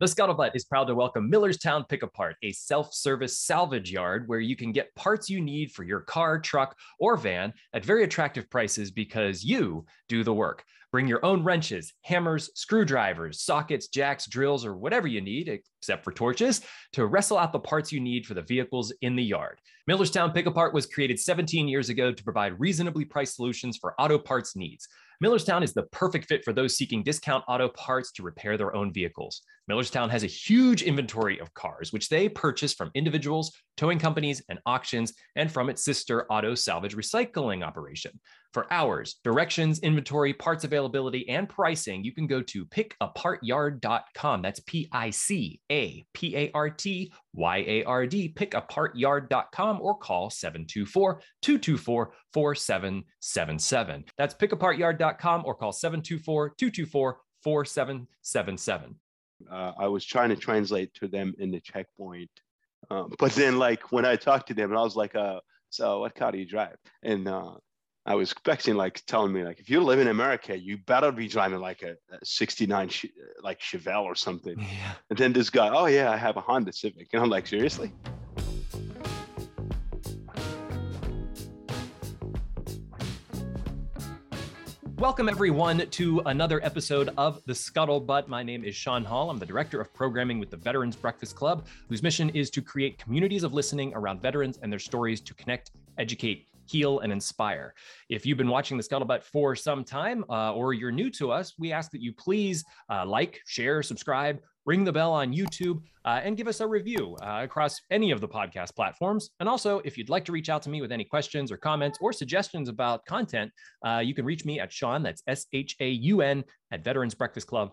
The Scuttlebutt is proud to welcome Millerstown Pick Apart, a self service salvage yard where you can get parts you need for your car, truck, or van at very attractive prices because you do the work. Bring your own wrenches, hammers, screwdrivers, sockets, jacks, drills, or whatever you need, except for torches, to wrestle out the parts you need for the vehicles in the yard. Millerstown Pick Apart was created 17 years ago to provide reasonably priced solutions for auto parts needs. Millerstown is the perfect fit for those seeking discount auto parts to repair their own vehicles. Millerstown has a huge inventory of cars, which they purchase from individuals, towing companies, and auctions, and from its sister auto salvage recycling operation. For hours, directions, inventory, parts availability, and pricing, you can go to pickapartyard.com. That's P I C A P A R T Y A R D, pickapartyard.com, or call 724 224 4777. That's pickapartyard.com or call 724 224 4777. Uh, I was trying to translate to them in the checkpoint. Um, but then, like, when I talked to them, and I was like, uh, so what car do you drive? And uh, I was expecting like telling me like if you live in America, you better be driving like a, a 69 like Chevelle or something. Yeah. And then this guy, oh yeah, I have a Honda Civic. And I'm like, seriously? Welcome, everyone, to another episode of The Scuttlebutt. My name is Shaun Hall. I'm the Director of Programming with the Veterans Breakfast Club, whose mission is to create communities of listening around veterans and their stories to connect, educate, heal, and inspire. If you've been watching the Scuttlebutt for some time uh, or you're new to us, we ask that you please uh, like, share, subscribe, ring the bell on YouTube, uh, and give us a review uh, across any of the podcast platforms. And also, if you'd like to reach out to me with any questions or comments or suggestions about content, uh, you can reach me at Shaun, that's S H A U N, at Veterans Breakfast Club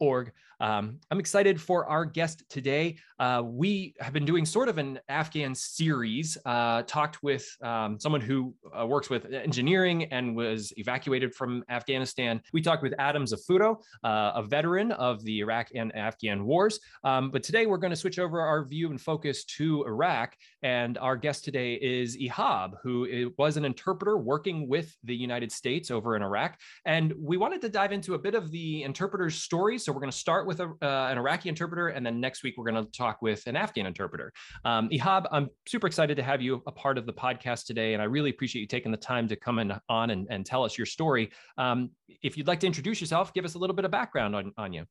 org. Um, I'm excited for our guest today. Uh, we have been doing sort of an Afghan series, uh, talked with um, someone who uh, works with engineering and was evacuated from Afghanistan. We talked with Adam Zafuto, uh, a veteran of the Iraq and Afghan wars. Um, but today we're going to switch over our view and focus to Iraq. And our guest today is Ehab, who was an interpreter working with the United States over in Iraq. And we wanted to dive into a bit of the interpreter's stories. So we're going to start with a, uh, an Iraqi interpreter, and then next week we're going to talk with an Afghan interpreter. Um, Ehab, I'm super excited to have you a part of the podcast today, and I really appreciate you taking the time to come in on and, and tell us your story. Um, if you'd like to introduce yourself, give us a little bit of background on, on you.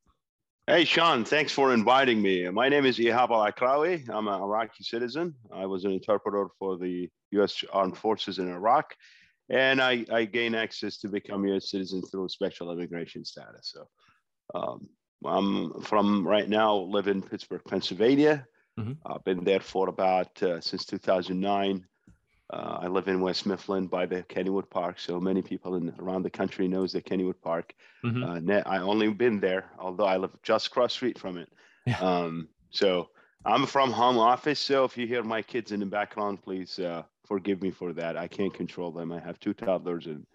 Hey, Shaun, thanks for inviting me. My name is Ehab Al Akrawi. I'm an Iraqi citizen. I was an interpreter for the U.S. Armed Forces in Iraq, and I, I gained access to become a U.S. citizen through special immigration status. So um, I'm from right now, live in Pittsburgh, Pennsylvania. Mm-hmm. I've been there for about uh, since 2009. Uh, I live in West Mifflin by the Kennywood Park, so many people in around the country knows the Kennywood Park. Mm-hmm. Uh, I only been there, although I live just across street from it. Yeah. Um, so I'm from home office. So if you hear my kids in the background, please uh, forgive me for that. I can't control them. I have two toddlers, and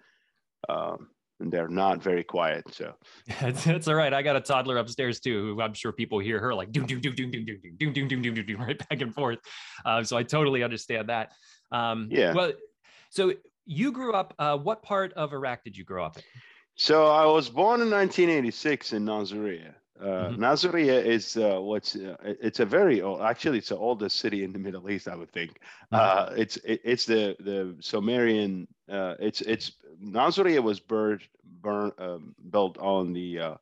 um, and they're not very quiet. So that's, all right. I got a toddler upstairs too, who I'm sure people hear her like doom doom doom doom doom doom doom doom doom doom doom doom right back and forth. Uh, so I totally understand that. Um, yeah. Well, so you grew up. Uh, what part of Iraq did you grow up in? So I was born in 1986 in Nasiriyah. Uh, mm-hmm. Nasiriyah is uh, what's uh, it's a very old actually it's the oldest city in the Middle East I would think mm-hmm. uh, it's it, it's the the Sumerian uh, it's it's Nasiriyah was burned burn, um, built on the uh,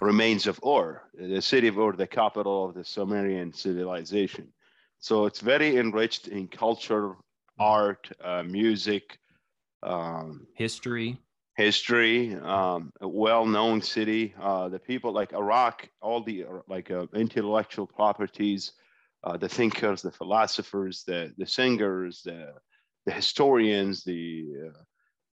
remains of Ur the city of Ur the capital of the Sumerian civilization so it's very enriched in culture art music um, history history, um, a well-known city. Uh, the people like Iraq, all the like uh, intellectual properties, uh, the thinkers, the philosophers, the the singers, the the historians, the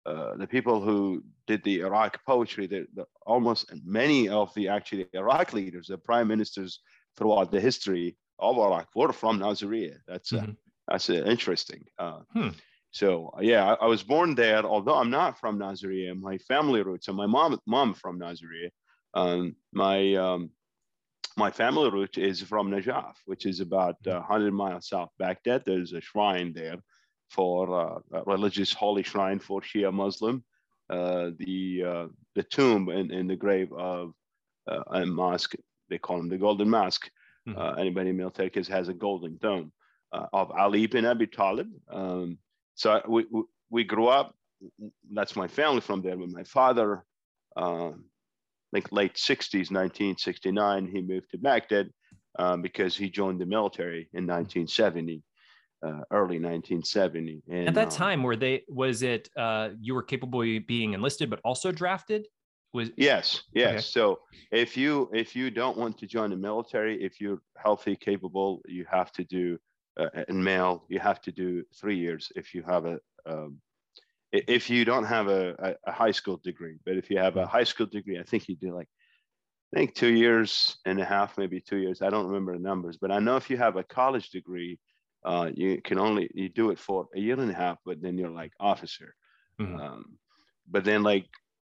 uh, uh, the people who did the Iraq poetry. The, the, almost many of the actually Iraq leaders, the prime ministers throughout the history of Iraq were from Nasiriyah. That's uh, mm-hmm. that's interesting. Hmm. So yeah, I, I, was born there. Although I'm not from Nasiriyah, my family roots and my mom mom from Nasiriyah. Um, my um, my family root is from Najaf, which is about uh, 100 miles south Baghdad. There's a shrine there for uh, a religious holy shrine for Shia Muslim. Uh, the uh, the tomb in, in the grave of uh, a mosque they call him the Golden Mosque. Mhm. Uh, anybody in military has a golden dome uh, of Ali bin Abi Talib. Um, so we, we grew up. That's my family from there. With my father, um, like late '60s, 1969, he moved to Baghdad um, because he joined the military in 1970, uh, early 1970. And At that uh, time, were they? Was it uh, you were capable of being enlisted but also drafted? Was Yes, yes. Okay. So if you if you don't want to join the military, if you're healthy, capable, you have to do uh, in male, you have to do three years. If you have a um, if you don't have a, a, high school degree, but if you have a high school degree, I think you do like I think two years and a half, maybe two years. I don't remember the numbers, but I know if you have a college degree, uh, you can only you do it for a year and a half, but then you're like officer. Mhm. Um, but then like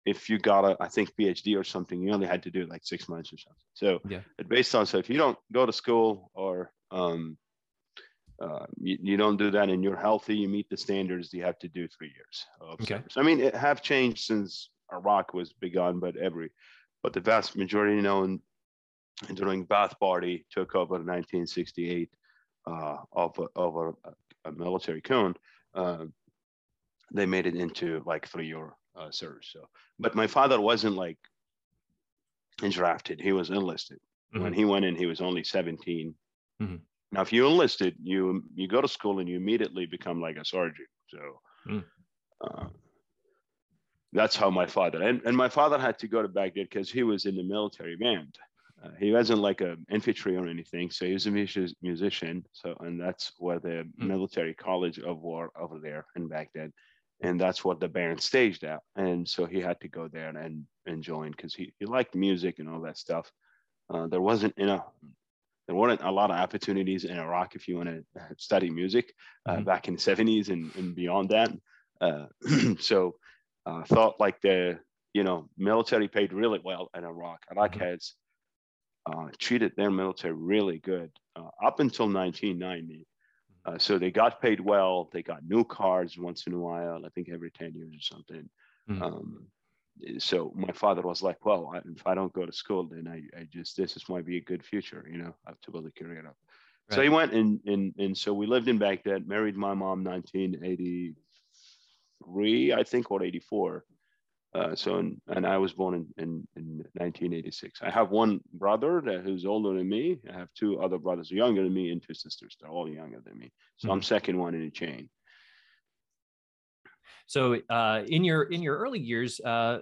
if you got a I think PhD or something, you only had to do like six months or something. So Yeah. based on so if you don't go to school or um, uh, you, you don't do that and you're healthy, you meet the standards, you have to do three years of Okay. service. I mean, it have changed since Iraq was begun, but every but the vast majority, you know, and during Baath Party took over in 1968 uh, of a, of a, a military cone. Uh, they made it into like three year uh, service. So, but my father wasn't like drafted; he was enlisted. When Mhm. he went in, he was only 17. Mhm. Now, if you enlisted, you you go to school and you immediately become like a sergeant. So. Mm. Uh, that's how my father and, and my father had to go to Baghdad because he was in the military band. Uh, he wasn't like a infantry or anything, so he was a mus- musician. So and that's where the Mm. military college of war over there in Baghdad, and that's what the band staged at. And so he had to go there and and join because he, he liked music and all that stuff. Uh, there wasn't enough. There weren't a lot of opportunities in Iraq if you want to study music uh, Mhm. back in the 70s and, and beyond that. Uh, so uh, thought like the you know military paid really well in Iraq. Iraq Mhm. has uh, treated their military really good uh, up until 1990. Uh, so they got paid well. They got new cars once in a while. I think every 10 years or something. Mhm. Um, so my father was like, "Well, I, if I don't go to school, then I, I just this is might be a good future, you know, I have to build a career up." So he went and and and so we lived in Baghdad. Married my mom 1983, I think, or 84. Uh, so and, and I was born in, in, in 1986. I have one brother that who's older than me. I have two other brothers younger than me and two sisters. They're all younger than me. So I'm second one in the chain. So uh, in your in your early years, uh,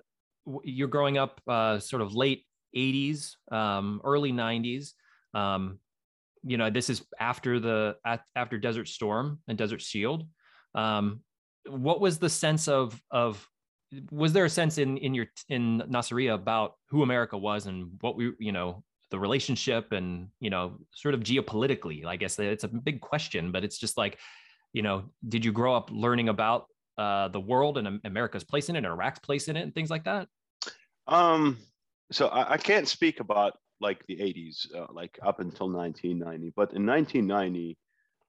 you're growing up uh, sort of late '80s, um, early '90s. Um, you know, this is after the after Desert Storm and Desert Shield. Um, what was the sense of of was there a sense in in your in Nasiriyah about who America was and what we you know the relationship and you know sort of geopolitically? I guess it's a big question, but it's just like you know, did you grow up learning about uh, the world and America's place in it and Iraq's place in it and things like that? Um, so I, I can't speak about like the 80s, uh, like up until 1990, but in 1990,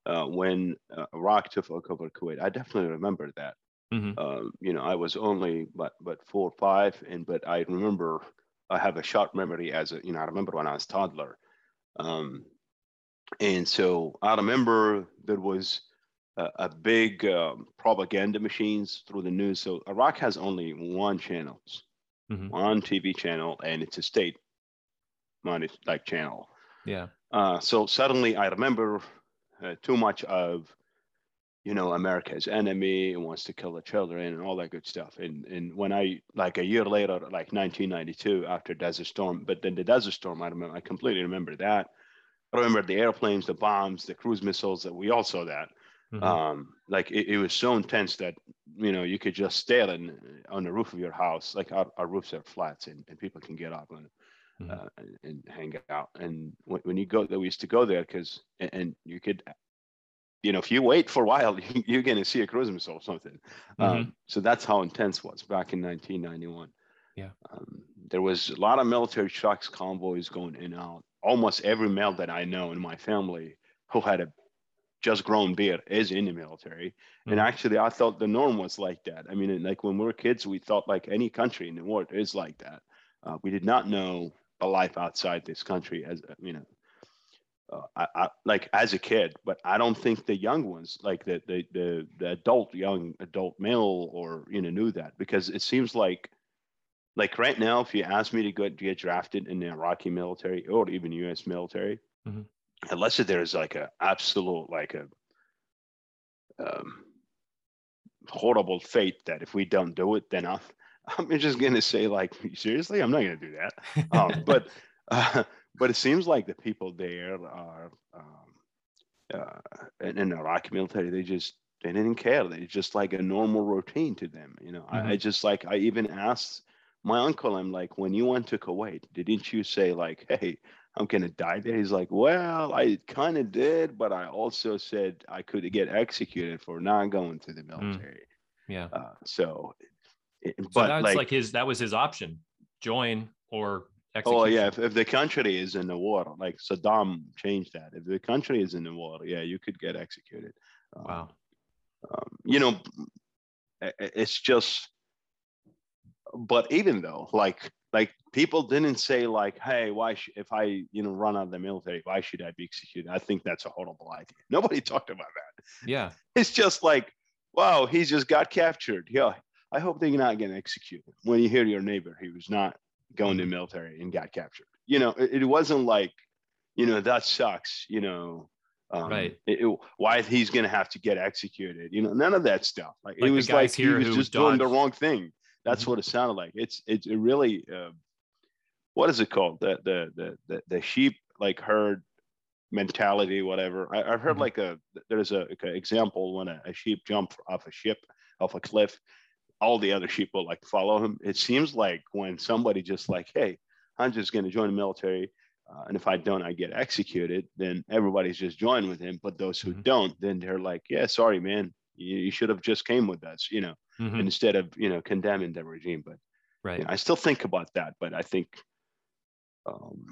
uh, when uh, Iraq took over Kuwait, I definitely remember that. Mhm. Um, you know, I was only but but four or five, and but I remember I have a short memory as a you know I remember when I was toddler, um, and so I remember there was a, a big um, propaganda machines through the news. So Iraq has only one channel, Mhm. one TV channel, and it's a state managed like channel. Yeah. Uh, so suddenly I remember uh, too much of, you know, America's enemy and wants to kill the children and all that good stuff. And and when I like a year later, like 1992, after Desert Storm, but then the Desert Storm, I remember, I completely remember that. I remember the airplanes, the bombs, the cruise missiles that we all saw that. Mhm. Um, like it, it was so intense that you know you could just stare in, on the roof of your house. Like our, our roofs are flats and, and people can get up and Mhm. uh, and, and hang out. And when, when you go, there, we used to go there because and, and you could, you know, if you wait for a while, you, you're going to see a cruise missile or something. Um, so that's how intense was back in 1991. Yeah. Um, there was a lot of military trucks, convoys going in and out. Almost every male that I know in my family who had a just grown beer is in the military. And Mhm. actually, I thought the norm was like that. I mean, like when we were kids, we thought like any country in the world is like that. Uh, we did not know a life outside this country as you know uh, I, I, like as a kid, but I don't think the young ones, like the, the the the adult young adult male, or you know, knew that because it seems like, like right now, if you ask me to go get drafted in the Iraqi military or even U.S. military, mm-hmm. Unless there's like a absolute like a um, horrible fate that if we don't do it, then I'm I'm just gonna say like seriously, I'm not gonna do that. Um, but uh, but it seems like the people there are um, uh, in, in the Iraqi military. They just they didn't care. They just like a normal routine to them. You know, mm-hmm. I, I, mm-hmm. just like I even asked my uncle. I'm like, when you went to Kuwait, didn't you say like, hey, I'm gonna die there? He's like, well, I kind of did, but I also said I could get executed for not going to the mm. military. Mm. Yeah. Uh, so, it, so but that's like, like his that was his option: join or Execution. Oh yeah, if, if the country is in the war, like Saddam changed that. If the country is in the war, yeah, you could get executed. Um, wow. Um, you know, it's just. But even though, like, like people didn't say like, "Hey, why sh- if I you know run out of the military, why should I be executed?" I think that's a horrible idea. Nobody talked about that. Yeah. It's just like, wow, he just got captured. Yeah. I hope they're not getting executed. When you hear your neighbor, he was not going to mm-hmm. military and got captured. You know, it, it wasn't like, you know, that sucks. You know, um, right? It, it, why he's going to have to get executed? You know, none of that stuff. Like, like it was like he was just doing the wrong thing. That's mm-hmm. what it sounded like. It's it's it really. Uh, what is it called? The the the the, the sheep like herd mentality, whatever. I, have heard mm-hmm. like a there's a, a example when a, a, sheep jump off a ship off a cliff all the other sheep will like follow him. It seems like when somebody just like, hey, I'm just going to join the military, uh, and if I don't, I get executed. Then everybody's just joined with him. But those who mm-hmm. don't, then they're like, yeah, sorry, man, you, you should have just came with us, you know, mm-hmm. instead of you know condemning the regime. But right, you know, I still think about that. But I think, um,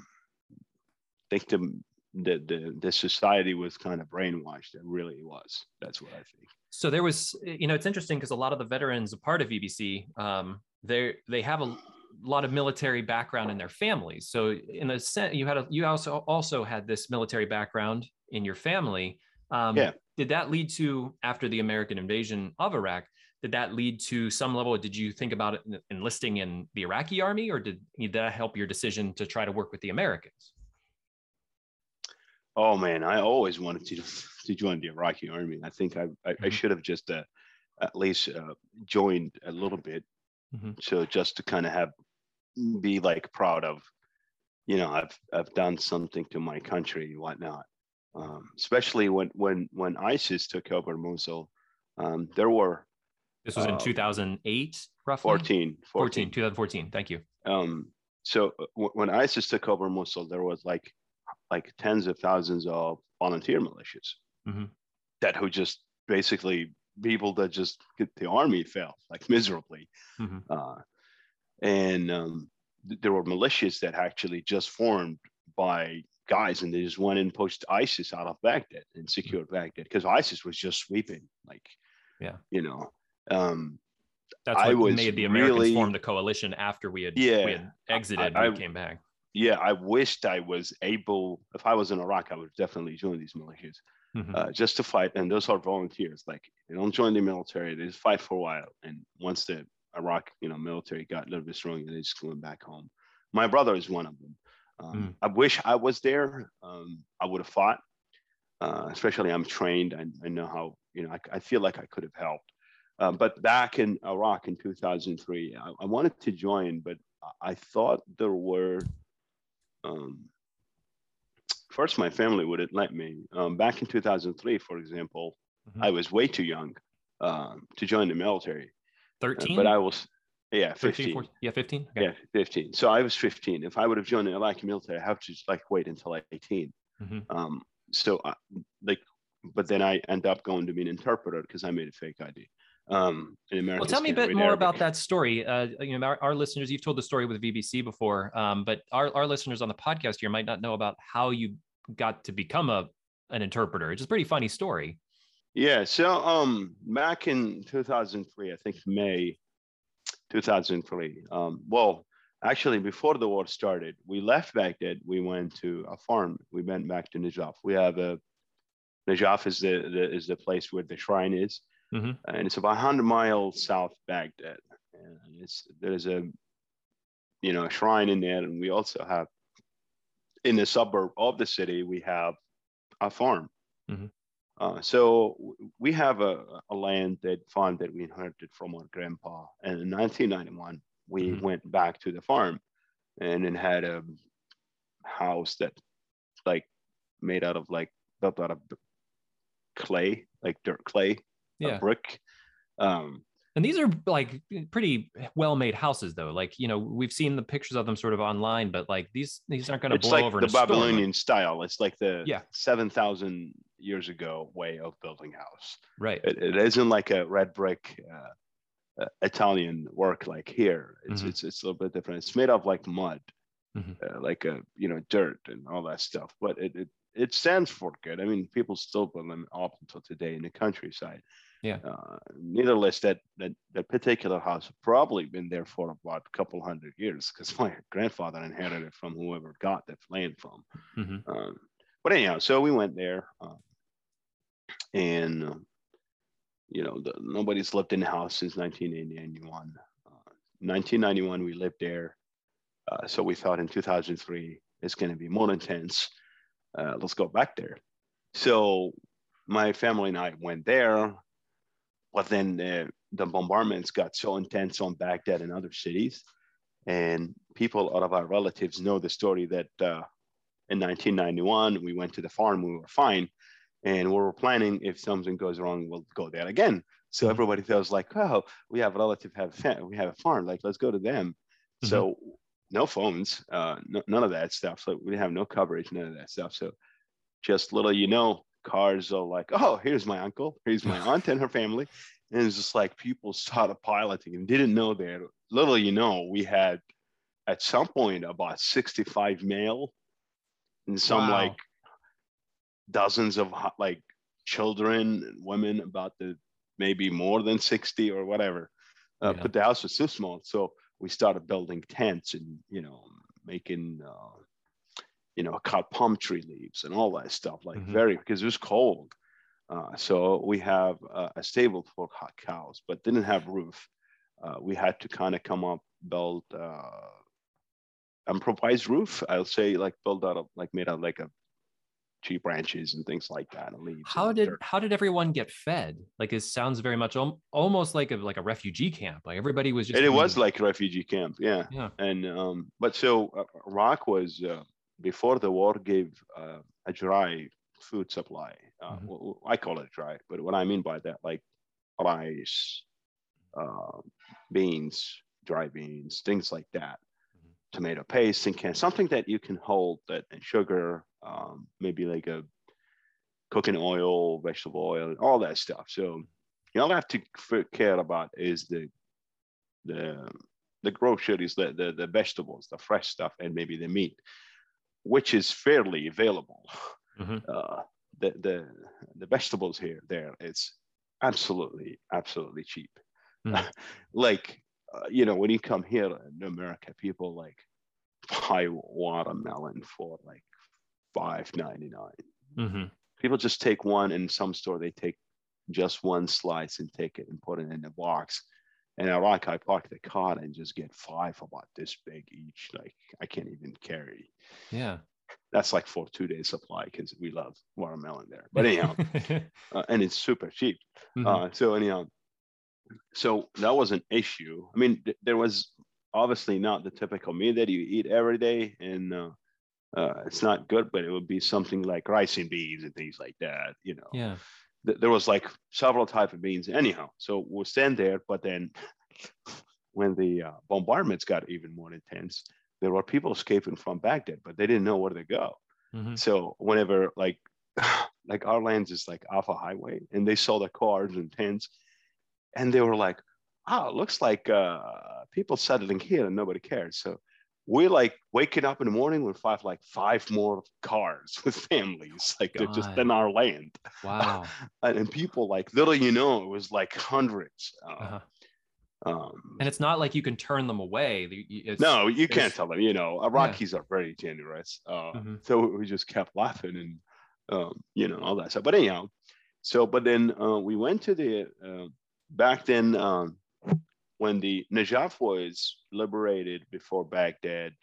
think the the the, the society was kind of brainwashed. It really was. That's what I think so there was you know it's interesting because a lot of the veterans a part of VBC, um, they they have a lot of military background in their families so in a sense you had a you also also had this military background in your family um, yeah. did that lead to after the american invasion of iraq did that lead to some level did you think about enlisting in the iraqi army or did, did that help your decision to try to work with the americans oh man i always wanted to to join the Iraqi army. I think I, I, mm-hmm. I should have just uh, at least uh, joined a little bit. Mm-hmm. So just to kind of have be like proud of, you know, I've I've done something to my country, and whatnot. Um, especially when when when ISIS took over Mosul, um, there were. This was in uh, 2008, roughly. 14, 14. 14 2014. Thank you. Um, so uh, w- when ISIS took over Mosul, there was like like tens of thousands of volunteer militias mm-hmm. that who just basically people that just the army fell like miserably mm-hmm. uh, and um, there were militias that actually just formed by guys and they just went and pushed isis out of baghdad and secured mm-hmm. baghdad because isis was just sweeping like yeah you know um, that's what I was made the Americans really, form the coalition after we had, yeah, we had exited I, and came back. Yeah, I wished I was able. If I was in Iraq, I would definitely join these militias mm-hmm. uh, just to fight. And those are volunteers. Like they don't join the military; they just fight for a while. And once the Iraq, you know, military got a little bit stronger, they just went back home. My brother is one of them. Um, mm. I wish I was there. Um, I would have fought. Uh, especially, I'm trained. I, I, know how. You know, I, I feel like I could have helped. Uh, but back in Iraq in 2003, I, I, wanted to join, but I thought there were um, first my family wouldn't let me. Um, back in 2003, for example, mm-hmm. I was way too young um, to join the military. 13? Uh, but I was, yeah, 15. 13, yeah, 15? Okay. Yeah, 15. So I was 15. If I would have joined the Iraqi military, I have to just like wait until 18. Mm-hmm. Um, so I, like, but then I end up going to be an interpreter because I made a fake ID. Um, well, tell me a bit more Arabic. about that story. Uh, you know, our, our, listeners, you've told the story with VBC before, um, but our, our listeners on the podcast here might not know about how you got to become a an interpreter. It's a pretty funny story. Yeah. So um back in 2003, I think May 2003. Um, well, actually before the war started, we left Baghdad. We went to a farm. We went back to Najaf. We have a Najaf is the, the is the place where the shrine is, mm-hmm. and it's about 100 miles south Baghdad. And it's there's a you know a shrine in there, and we also have in the suburb of the city we have a farm. Mm-hmm. Uh, so we have a, a land that farm that we inherited from our grandpa, and in 1991 we mm-hmm. went back to the farm, and then had a house that like made out of like built out of clay, like dirt clay, yeah. brick. Um, and these are like pretty well-made houses, though. Like you know, we've seen the pictures of them sort of online, but like these these aren't going to blow like over. the Babylonian storm. style. It's like the yeah. seven thousand years ago way of building house. Right. It, it isn't like a red brick uh, uh, Italian work like here. It's, mm-hmm. it's it's a little bit different. It's made of like mud, mm-hmm. uh, like a you know dirt and all that stuff. But it, it it stands for good. I mean, people still build them up until today in the countryside. Yeah. Uh, nevertheless, that, that that particular house probably been there for about a couple hundred years because my grandfather inherited it from whoever got that land from. Mm-hmm. Um, but anyhow, so we went there, um, and um, you know, the, nobody's lived in the house since 1991. Uh, 1991, we lived there, uh, so we thought in 2003 it's going to be more intense. Uh, let's go back there. So my family and I went there but then uh, the bombardments got so intense on Baghdad and other cities. And people out of our relatives know the story that uh, in 1991, we went to the farm, we were fine. And we were planning if something goes wrong, we'll go there again. So mm-hmm. everybody feels like, oh, we have a relative, have a we have a farm, like let's go to them. Mm-hmm. So no phones, uh, no, none of that stuff. So we have no coverage, none of that stuff. So just little, you know, cars are like, oh, here's my uncle, here's my aunt and her family. And it's just like people started piloting and didn't know that. Little you know, we had at some point about 65 male and some wow. like dozens of like children and women about the maybe more than 60 or whatever. Uh, yeah. But the house was so small. So we started building tents and, you know, making uh, you know, cut palm tree leaves and all that stuff, like mm-hmm. very because it was cold. Uh, so we have uh, a stable for hot cows, but didn't have roof. Uh, we had to kind of come up, build uh, improvised roof. I'll say like build out of like made out of like a tree branches and things like that and leaves. How did dirt. how did everyone get fed? Like it sounds very much almost like a like a refugee camp. Like everybody was just. And it was like a refugee camp, yeah. Yeah. And um, but so uh, Iraq was uh, before the war gave uh, a dry food supply. Uh, mm-hmm. I call it dry, but what I mean by that, like rice, uh, beans, dry beans, things like that, mm-hmm. tomato paste and can something that you can hold that and sugar, um, maybe like a cooking oil, vegetable oil, all that stuff. So you all have to care about is the the the groceries, the, the the vegetables, the fresh stuff, and maybe the meat which is fairly available. Mm-hmm. Uh, the, the the vegetables here there it's absolutely absolutely cheap. Mm-hmm. like uh, you know when you come here in America, people like buy watermelon for like five ninety nine. Mm-hmm. People just take one. In some store, they take just one slice and take it and put it in a box and I like I park the car and just get five about this big each. Like I can't even carry. Yeah. That's like for two days supply because we love watermelon there. But anyhow, uh, and it's super cheap. Mm-hmm. Uh, so anyhow, so that was an issue. I mean, th- there was obviously not the typical meal that you eat every day, and uh, uh, it's not good. But it would be something like rice and beans and things like that. You know. Yeah there was like several type of beans anyhow. So we'll stand there but then when the uh, bombardments got even more intense there were people escaping from baghdad but they didn't know where to go. Mm-hmm. so whenever like like our lands is like off a highway and they saw the cars and tents and they were like oh it looks like uh, people settling here and nobody cares. So we're like waking up in the morning with five like five more cars with families like they're just in our land wow and, and, people like little you know it was like hundreds uh, uh-huh. Um, and it's not like you can turn them away. It's, no, you can't tell them. You know, Iraqis yeah. are very generous. Uh, mm-hmm. So we just kept laughing and um, you know all that stuff. But anyhow, so but then uh, we went to the uh, back then um, when the Najaf was liberated before Baghdad.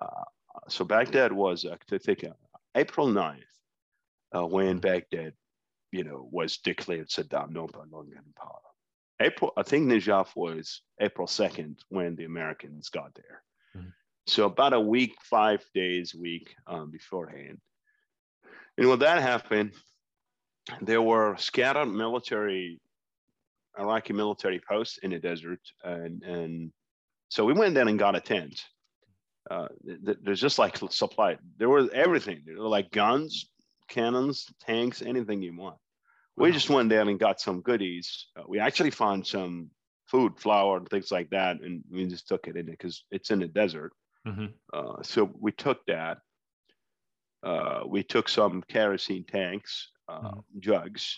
Uh, so Baghdad was I think uh, April 9th uh, when Baghdad, you know, was declared Saddam no longer in power. April, I think Najaf was April 2nd when the Americans got there. Mm-hmm. So about a week, five days, week um, beforehand. And when that happened, there were scattered military, Iraqi military post in the desert. And, and so we went there and got a tent. Uh, there's just like supply. There was everything. There were like guns, cannons, tanks, anything you want. We just went there and got some goodies. Uh, we actually found some food, flour, and things like that, and we just took it in it because it's in the desert. Mm-hmm. Uh, so we took that. Uh, we took some kerosene tanks, uh, mm-hmm. jugs,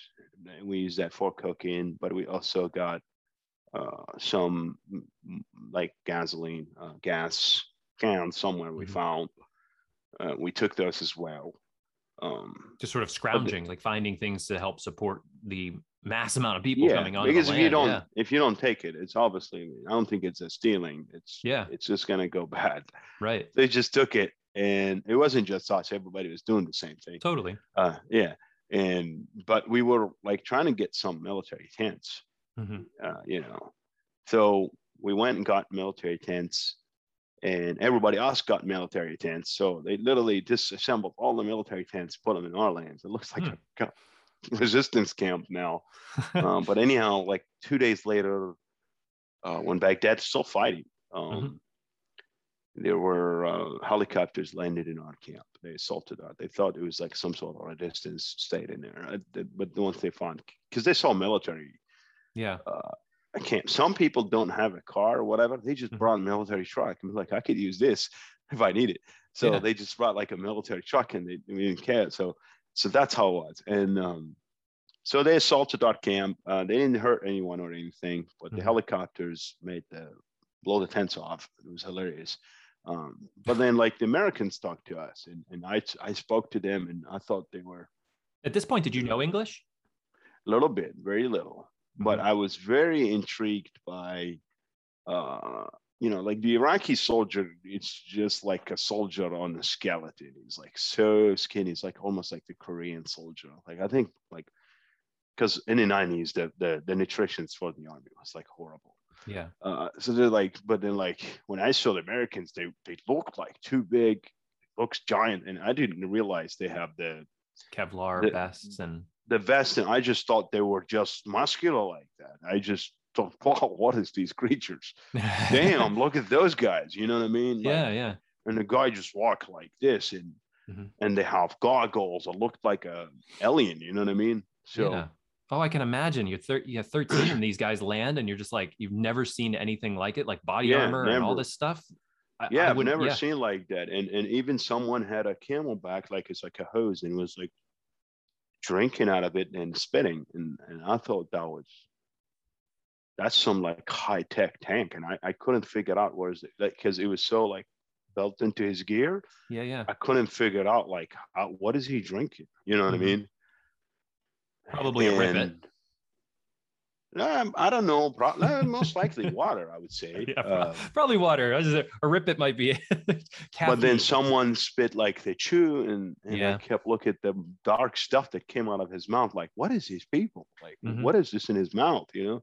we used that for cooking. But we also got uh, some like gasoline, uh, gas cans somewhere we mm-hmm. found. we took those as well um just sort of scrounging like finding things to help support the mass amount of people yeah, coming on because if you don't yeah. if you don't take it it's obviously i don't think it's a stealing it's yeah it's just going to go bad right they just took it and it wasn't just us everybody was doing the same thing totally uh yeah and but we were like trying to get some military tents mm-hmm. uh, you know so we went and got military tents and everybody else got military tents. So they literally disassembled all the military tents, put them in our lands. It looks like hmm. a resistance camp now. um, but anyhow, like two days later, uh, when Baghdad's still fighting, um, mm-hmm. There were uh, helicopters landed in our camp. They assaulted us. They thought it was like some sort of a distance state in there. But once they found, because they saw military, yeah, uh, can't. Some people don't have a car or whatever. They just mm-hmm. brought a military truck and like, I could use this if I need it. So yeah. they just brought like a military truck and they, they, didn't care. So so that's how it was. And um, so they assaulted our camp. Uh, they didn't hurt anyone or anything, but mm-hmm. the helicopters made the blow the tents off. It was hilarious. Um, but then like the Americans talked to us and, and I, I spoke to them and I thought they were. At this point, did you know English? A little bit, very little but mm-hmm. I was very intrigued by, uh, you know, like the Iraqi soldier. It's just like a soldier on a skeleton. He's like so skinny. It's like almost like the Korean soldier. Like I think like because in the nineties the, the the nutrition for the army was like horrible. Yeah. Uh, so they're like, but then like when I saw the Americans, they they looked like too big, looks giant, and I didn't realize they have the Kevlar the, vests and the vest, and I just thought they were just muscular like that. I just thought, wow, what is these creatures? Damn, look at those guys. You know what I mean? Like, yeah, yeah. And the guy just walked like this, and mm-hmm. and they have goggles. It looked like a alien. You know what I mean? So. Yeah. Oh, I can imagine. You're, thir- you're 13 and these guys land and you're just like, you've never seen anything like it, like body yeah, armor never. and all this stuff. I, yeah, I have never yeah. seen like that. And and even someone had a CamelBak, like it's like a hose, and was like drinking out of it and spitting. And, and I thought that was, that's some like high tech tank. And I, I couldn't figure out where is it, like, cause it was so like built into his gear. Yeah. Yeah. I couldn't figure out like, how, what is he drinking? You know what mm-hmm. I mean? Probably and, a rip um, I don't know. Pro- most likely water, I would say. Yeah, uh, probably water. A rip it might be. but then someone spit like they chew, and, and yeah. I kept looking at the dark stuff that came out of his mouth. Like, what is these people? Like, mm-hmm. what is this in his mouth? You know.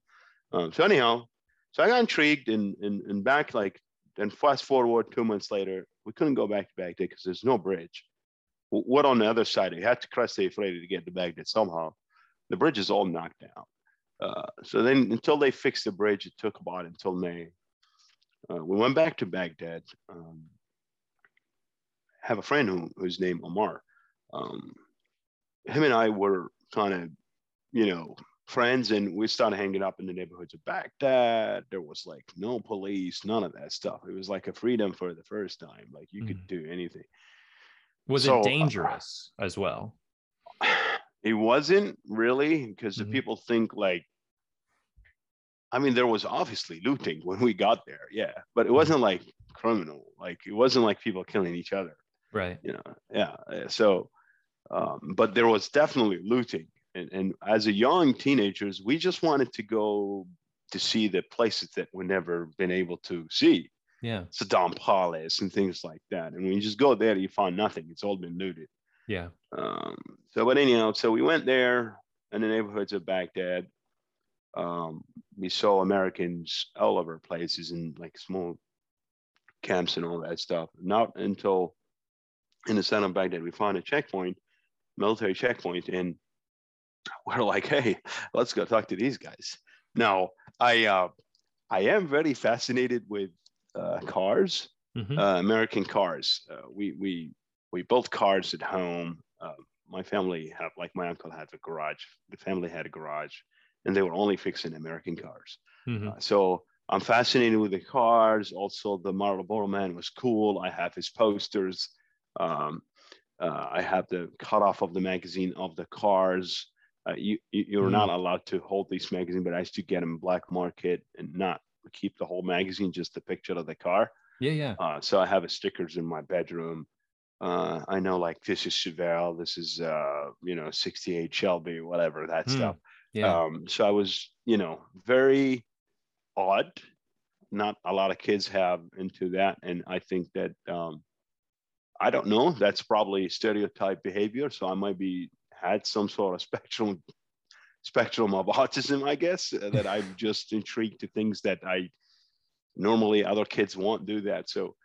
Um, so anyhow, so I got intrigued, and and and back like then fast forward two months later, we couldn't go back to Baghdad because there's no bridge. What on the other side? We had to cross the Euphrates to get to Baghdad somehow. The bridge is all knocked down. Uh, so then until they fixed the bridge, it took about until May. Uh, we went back to Baghdad. Um, have a friend who, who's named Omar. Um, him and I were kind of, you know, friends and we started hanging up in the neighborhoods of Baghdad. There was like no police, none of that stuff. It was like a freedom for the first time. Like you mm. could do anything. Was so, it dangerous uh, as well? It wasn't really because mm-hmm. the people think like I mean, there was obviously looting when we got there, yeah, but it wasn't like criminal. Like it wasn't like people killing each other, Right. you know. Yeah. So, um, but there was definitely looting, and and as a young teenagers, we just wanted to go to see the places that we never been able to see, Yeah. Saddam Palace and things like that. And when you just go there, you find nothing. It's all been looted. Yeah. Um, so, but anyhow, so we went there in the neighborhoods of Baghdad. Um, we saw Americans all over places in like small camps and all that stuff. Not until in the center of Baghdad, we found a checkpoint, military checkpoint, and we're like, hey, let's go talk to these guys. Now, I uh, I am very fascinated with uh, cars Mhm. uh, American cars. Uh, we we we built cars at home. Uh, my family have like my uncle had a garage. The family had a garage, and they were only fixing American cars. Mhm. Uh, so I'm fascinated with the cars. Also, the Marlboro Man was cool. I have his posters. Um, uh, I have the cutoff of the magazine of the cars. Uh, you you- you're Mm. not allowed to hold these magazine, but I used to get them black market and not keep the whole magazine, just the picture of the car. Yeah. Yeah. Uh, so I have a stickers in my bedroom. Uh, I know like this is Chevelle, this is uh, you know 68 Shelby, whatever that Hmm. stuff. Yeah. Um, so I was you know very odd. Not a lot of kids have into that, and I think that um, I don't know. That's probably stereotype behavior. So I might be had some sort of spectrum spectrum of autism, I guess, uh, that I'm just intrigued to things that I normally other kids won't do that. So,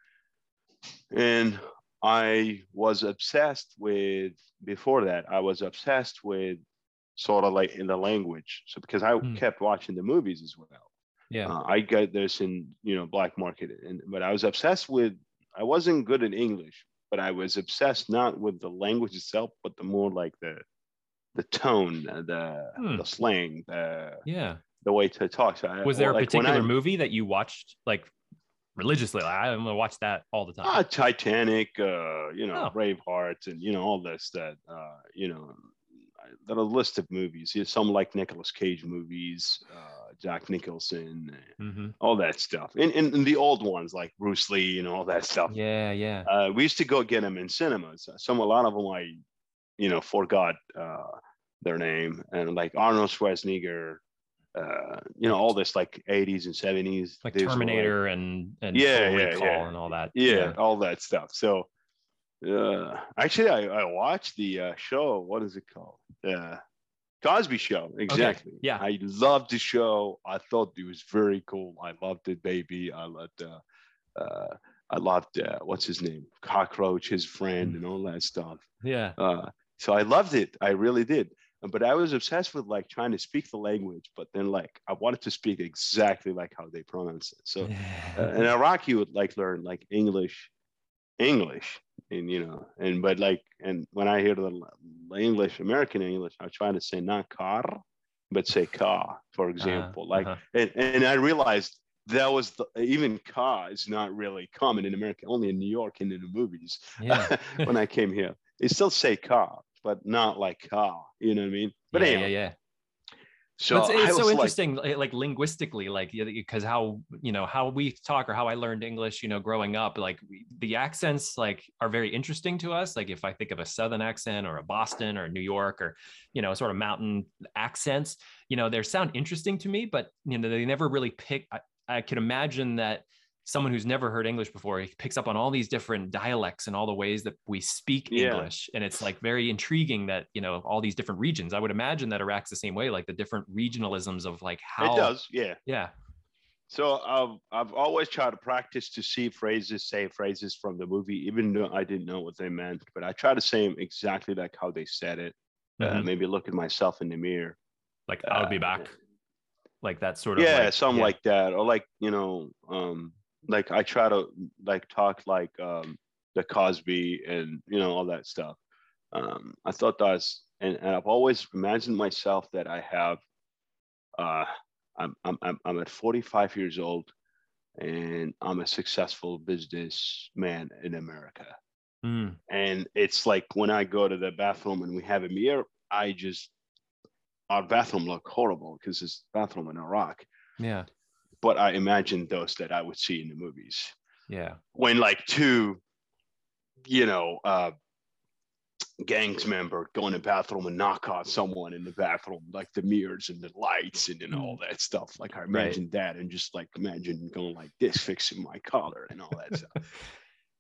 and I was obsessed with before that. I was obsessed with sort of like in the language. So because I Hmm. kept watching the movies as well. yeah. Uh, I got this in you know black market, and but I was obsessed with. I wasn't good in English, but I was obsessed not with the language itself, but the more like the the tone, the Hmm. the slang, the yeah. the way to talk. So I, Was there a particular I- movie that you watched like religiously? Like, I'm gonna watch that all the time. Ah, Titanic, uh, you know, Oh. Braveheart, and you know all this that uh, you know. Are a list of movies. You know, some like Nicolas Cage movies, uh, Jack Nicholson, uh, hmm all that stuff, and, and, and the old ones like Bruce Lee and all that stuff. Yeah. Yeah. Uh, we used to go get them in cinemas. Some a lot of them I, you know, forgot uh, their name, and like Arnold Schwarzenegger, uh, you know, all this like 80s and 70s, Like Terminator and and Yeah, yeah, yeah. and all that. yeah, all that stuff. So, uh, actually, I, I watched the uh, show. What is it called? Uh, Cosby Show. Exactly. yeah. I loved the show. I thought it was very cool. I loved it, baby. I loved. Uh, uh, I loved uh, what's his name, Cockroach, his friend, Mm. and all that stuff. Yeah. Uh, so I loved it. I really did. But I was obsessed with like trying to speak the language, but then like I wanted to speak exactly like how they pronounce it. So uh, in Iraq, you would like learn like English, English, and you know, and but like, and when I hear the English, American English, I try to say not car, but say car, for example. like, uh-huh. and, and I realized that was the, even car is not really common in America, only in New York and in the movies. yeah. when I came here, they still say car, but not like car. You know what I mean? But yeah, anyway, yeah, yeah. so But it's, it's so interesting, like, like linguistically, like because how you know how we talk or how I learned English, you know, growing up, like we- the accents like are very interesting to us. Like if I think of a Southern accent or a Boston or New York or you know sort of mountain accents, you know, they sound interesting to me, but you know they never really pick. I, I can imagine that someone who's never heard English before he picks up on all these different dialects and all the ways that we speak Yeah. English, and it's like very intriguing that you know all these different regions. I would imagine that Iraq's the same way, like the different regionalisms of like how it does, yeah. Yeah, So I've I've always tried to practice to see phrases, say phrases from the movie, even though I didn't know what they meant. But I try to say them exactly like how they said it. Uh, Mhm. maybe look at myself in the mirror. like I'll be uh, back, like that sort of yeah, like, something yeah. like that, or like you know, um, like I try to like talk like um, the Cosby and you know all that stuff. Um, I thought that's and, and I've always imagined myself that I have. Uh, I'm I'm I'm I'm at 45 years old, and I'm a successful businessman in America. Mm, And it's like when I go to the bathroom and we have a mirror, I just our bathroom look horrible because it's bathroom in Iraq. Yeah. But I imagined those that I would see in the movies. Yeah. When like two, you know, uh, gangs member go in the bathroom and knock out someone in the bathroom, like the mirrors and the lights and, and all Mm. that stuff. Like I imagined that and just like imagine going like this, fixing my collar and all that stuff.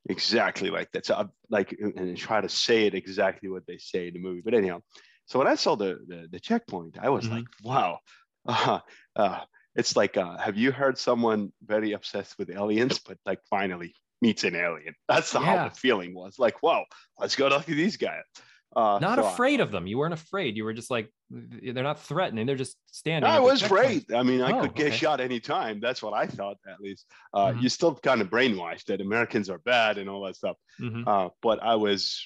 Exactly like that. So I like and try to say it exactly what they say in the movie. But anyhow, so when I saw the the, the checkpoint, I was Mhm. like, wow. Uh, uh, it's like, uh, have you heard someone very obsessed with aliens, but like finally meets an alien? That's how the feeling was. Like, whoa let's go talk to these guys. Uh, Not so I- afraid of them. You weren't afraid. You were just like, they're not threatening. They're just standing. I was afraid. I mean, I Oh, could get okay. shot anytime. That's what I thought, at least. Uh, Mhm. You're still kind of brainwashed that Americans are bad and all that stuff. Mhm. Uh, but I was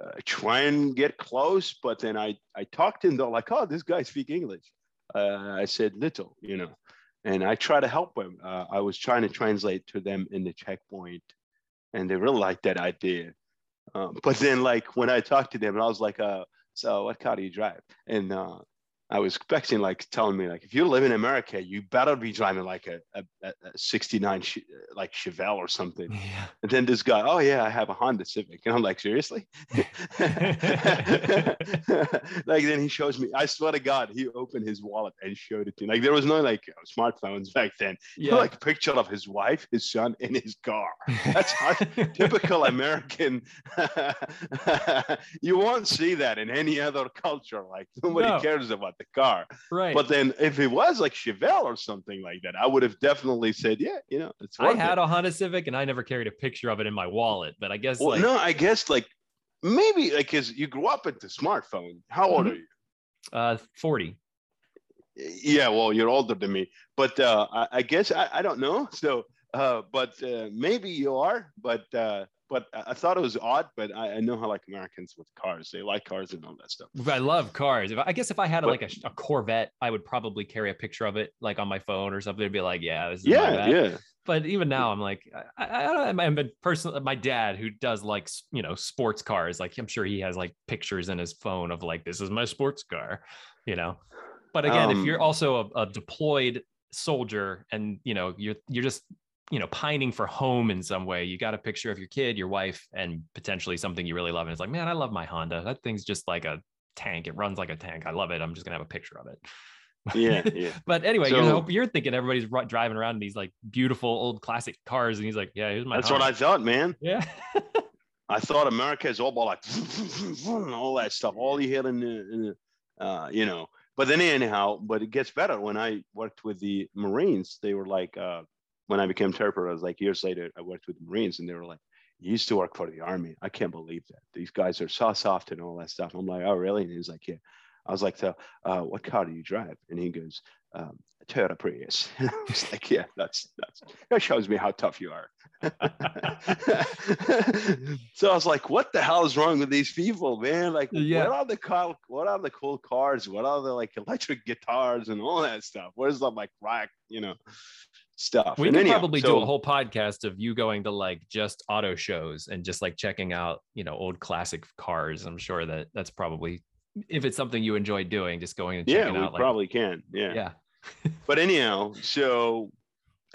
uh, trying to get close, but then I, I talked to them. They're like, oh, this guy speak English. Uh, I said little, you know, and I try to help them. Uh, I was trying to translate to them in the checkpoint, and they really liked that idea. Um, but then, like when I talked to them, I was like, uh, "So, what car do you drive?" And uh, I was expecting like telling me like, if you live in America, you better be driving like a, a, a a 69 Ch- like Chevelle or something. Yeah. And then this guy, oh yeah, I have a Honda Civic, and I'm like, seriously? like then he shows me. I swear to God, he opened his wallet and showed it to me. Like there was no like smartphones back then. Yeah. Like a picture of his wife, his son, and his car. That's how typical American. you won't see that in any other culture. Like nobody No. cares about the car. right. But then if it was like Chevelle or something like that, I would have definitely said, yeah, you know, it's right. I had it. a Honda Civic and I never carried a picture of it in my wallet, but I guess Well, like no, I guess like maybe like because you grew up with the smartphone. How old Mhm. are you? uh 40. Yeah, well, you're older than me, but uh, I, I guess I, I don't know. So, uh, but uh, maybe you are. But uh, but I thought it was odd. But I, I know how like Americans with cars, they like cars and all that stuff. I love cars. If I guess if I had But- like a, a Corvette, I would probably carry a picture of it like on my phone or something. It'd be like, yeah, this is Yeah, yeah. But even now, I'm like, I, I, I don't. I'm a person. My dad, who does like you know sports cars, like I'm sure he has like pictures in his phone of like this is my sports car, you know. But again, if you're Um, also a, a deployed soldier and you know you're you're just you know pining for home in some way, you got a picture of your kid, your wife, and potentially something you really love, and it's like, man, I love my Honda. That thing's just like a tank. It runs like a tank. I love it. I'm just gonna have a picture of it. Yeah, yeah. But anyway, you know, you're thinking everybody's ri- driving around in these like beautiful old classic cars, and he's like, "Yeah, here's my." That's what I thought, man. Yeah. I thought America is all about like all that stuff, all you hear in the, in the uh, you know. But then anyhow, but it gets better. When I worked with the Marines, they were like, uh, when I became interpreter, I was like years later, I worked with the Marines, and they were like, "You used to work for the Army. I can't believe that. These guys are so soft and all that stuff." I'm like, "Oh, really?" And he's like, "Yeah." I was like, "So, uh, what car do you drive?" And he goes, um, "Toyota Prius." I was like, "Yeah, that's that's that shows me how tough you are." so I was like, what the hell is wrong with these people, man? Like, Yeah. what are the car, what are the cool cars? What are the like electric guitars and all that stuff? Where's the like rock, you know, stuff? We And could anyhow, probably do a whole podcast of you going to like just auto shows and just like checking out, you know, old classic cars. I'm sure that that's probably if it's something you enjoy doing, just going and Yeah, checking we out. Like, probably can. Yeah. yeah. But anyhow, so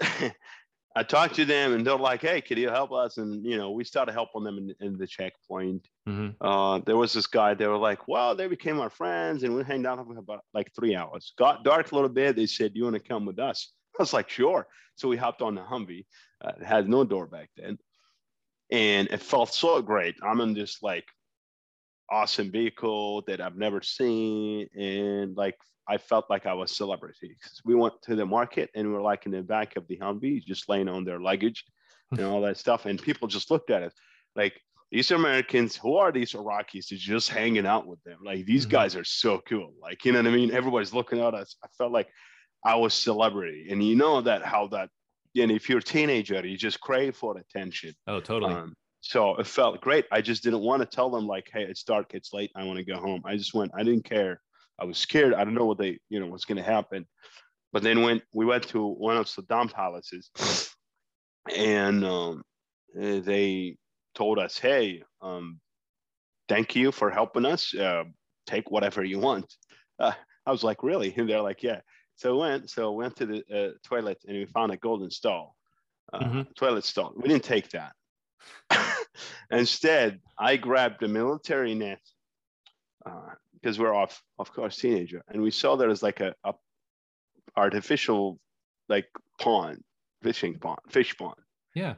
I talked to them and they're like, hey, could you help us? And, you know, we started helping them in, in the checkpoint. Mhm. uh, there was this guy. They were like, "Well, they became our friends, and we hanged out for about like three hours. Got dark a little bit. They said, "You want to come with us?" I was like, "Sure." So we hopped on the Humvee. Uh, it had no door back then, and it felt so great. I'm in this like awesome vehicle that I've never seen, and like I felt like I was celebrity. We went to the market, and we we're like in the back of the Humvee, just laying on their luggage and all that stuff, and people just looked at us like these Americans, who are these Iraqis, is just hanging out with them. Like these Mhm. guys are so cool. Like, you know what I mean? Everybody's looking at us. I felt like I was celebrity. And you know that how that, and if you're a teenager, you just crave for attention. Oh, totally. Um, so it felt great. I just didn't want to tell them like, hey, it's dark, it's late, I want to go home. I just went, I didn't care. I was scared. I don't know what they, you know, what's gonna happen. But then when we went to one of Saddam palaces and um, eh, they told us, hey, um, thank you for helping us. Uh, take whatever you want. Uh, I was like, really? And they're like, yeah. So we went. So we went to the uh, toilet and we found a golden stall, uh, mm-hmm. toilet stall. We didn't take that. Instead, I grabbed a military net because uh, we're off, of course, teenager, and we saw there was like a, a artificial like pond, fishing pond, fish pond. Yeah.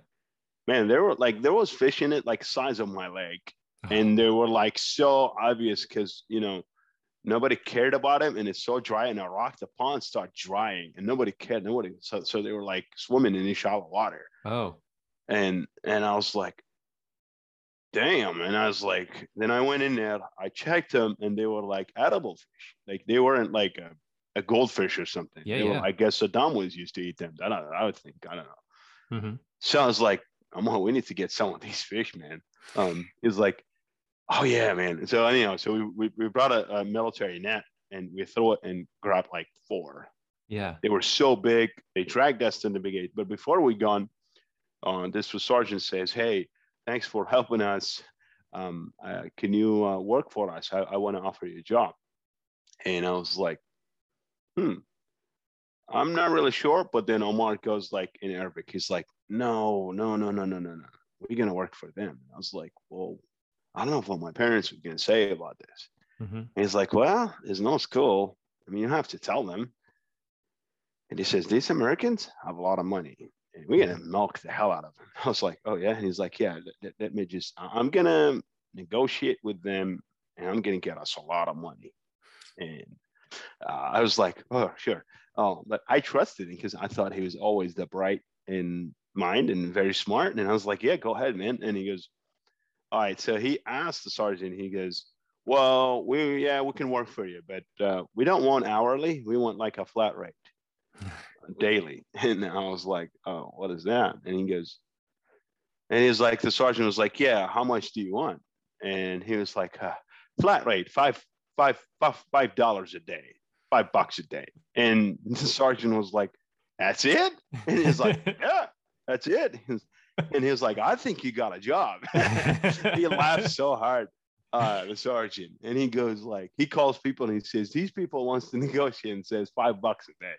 Man, there were like there was fish in it like size of my leg, uh-huh. and they were like so obvious because you know nobody cared about him, and it's so dry in Iraq, the pond start drying, and nobody cared. Nobody, so so they were like swimming in shallow water. Oh. And and I was like, damn. And I was like, then I went in there, I checked them, and they were like edible fish. Like they weren't like a, a goldfish or something. Yeah, yeah. Were, I guess Saddam was used to eat them. I don't I would think. I don't know. Mm-hmm. So I was like, I'm on, we need to get some of these fish, man. Um, he's like, oh yeah, man. So anyhow, so we, we, we brought a, a military net and we threw it and grabbed like four. Yeah. They were so big. They dragged us to the gate. But before we gone, uh, this was sergeant says, hey, thanks for helping us. Um, uh, can you uh, work for us? I, I want to offer you a job. And I was like, hmm, I'm not really sure. But then Omar goes like in Arabic, he's like, no, no, no, no, no, no, no. We're going to work for them. And I was like, well, I don't know what my parents were going to say about this. Mm-hmm. he's like, well, there's no school. I mean, you have to tell them. And he says, these Americans have a lot of money and we're gonna milk the hell out of them. I was like, oh yeah, and he's like, yeah, let, let me just, I'm gonna negotiate with them, and I'm gonna get us a lot of money. And uh, I was like, oh sure, oh, but I trusted him because I thought he was always the bright in mind and very smart. And I was like, yeah, go ahead, man. And he goes, all right. So he asked the sergeant. He goes, well, we yeah, we can work for you, but uh, we don't want hourly. We want like a flat rate daily. And I was like, oh, what is that? And he goes, and he's like, the sergeant was like, yeah, how much do you want? And he was like, uh, flat rate, five, five, five, five dollars a day, five bucks a day. And the sergeant was like, that's it? And he's like, yeah, that's it. And he was like, I think you got a job. he laughed so hard, uh, the sergeant. And he goes like, he calls people and he says, these people wants to negotiate and says five bucks a day.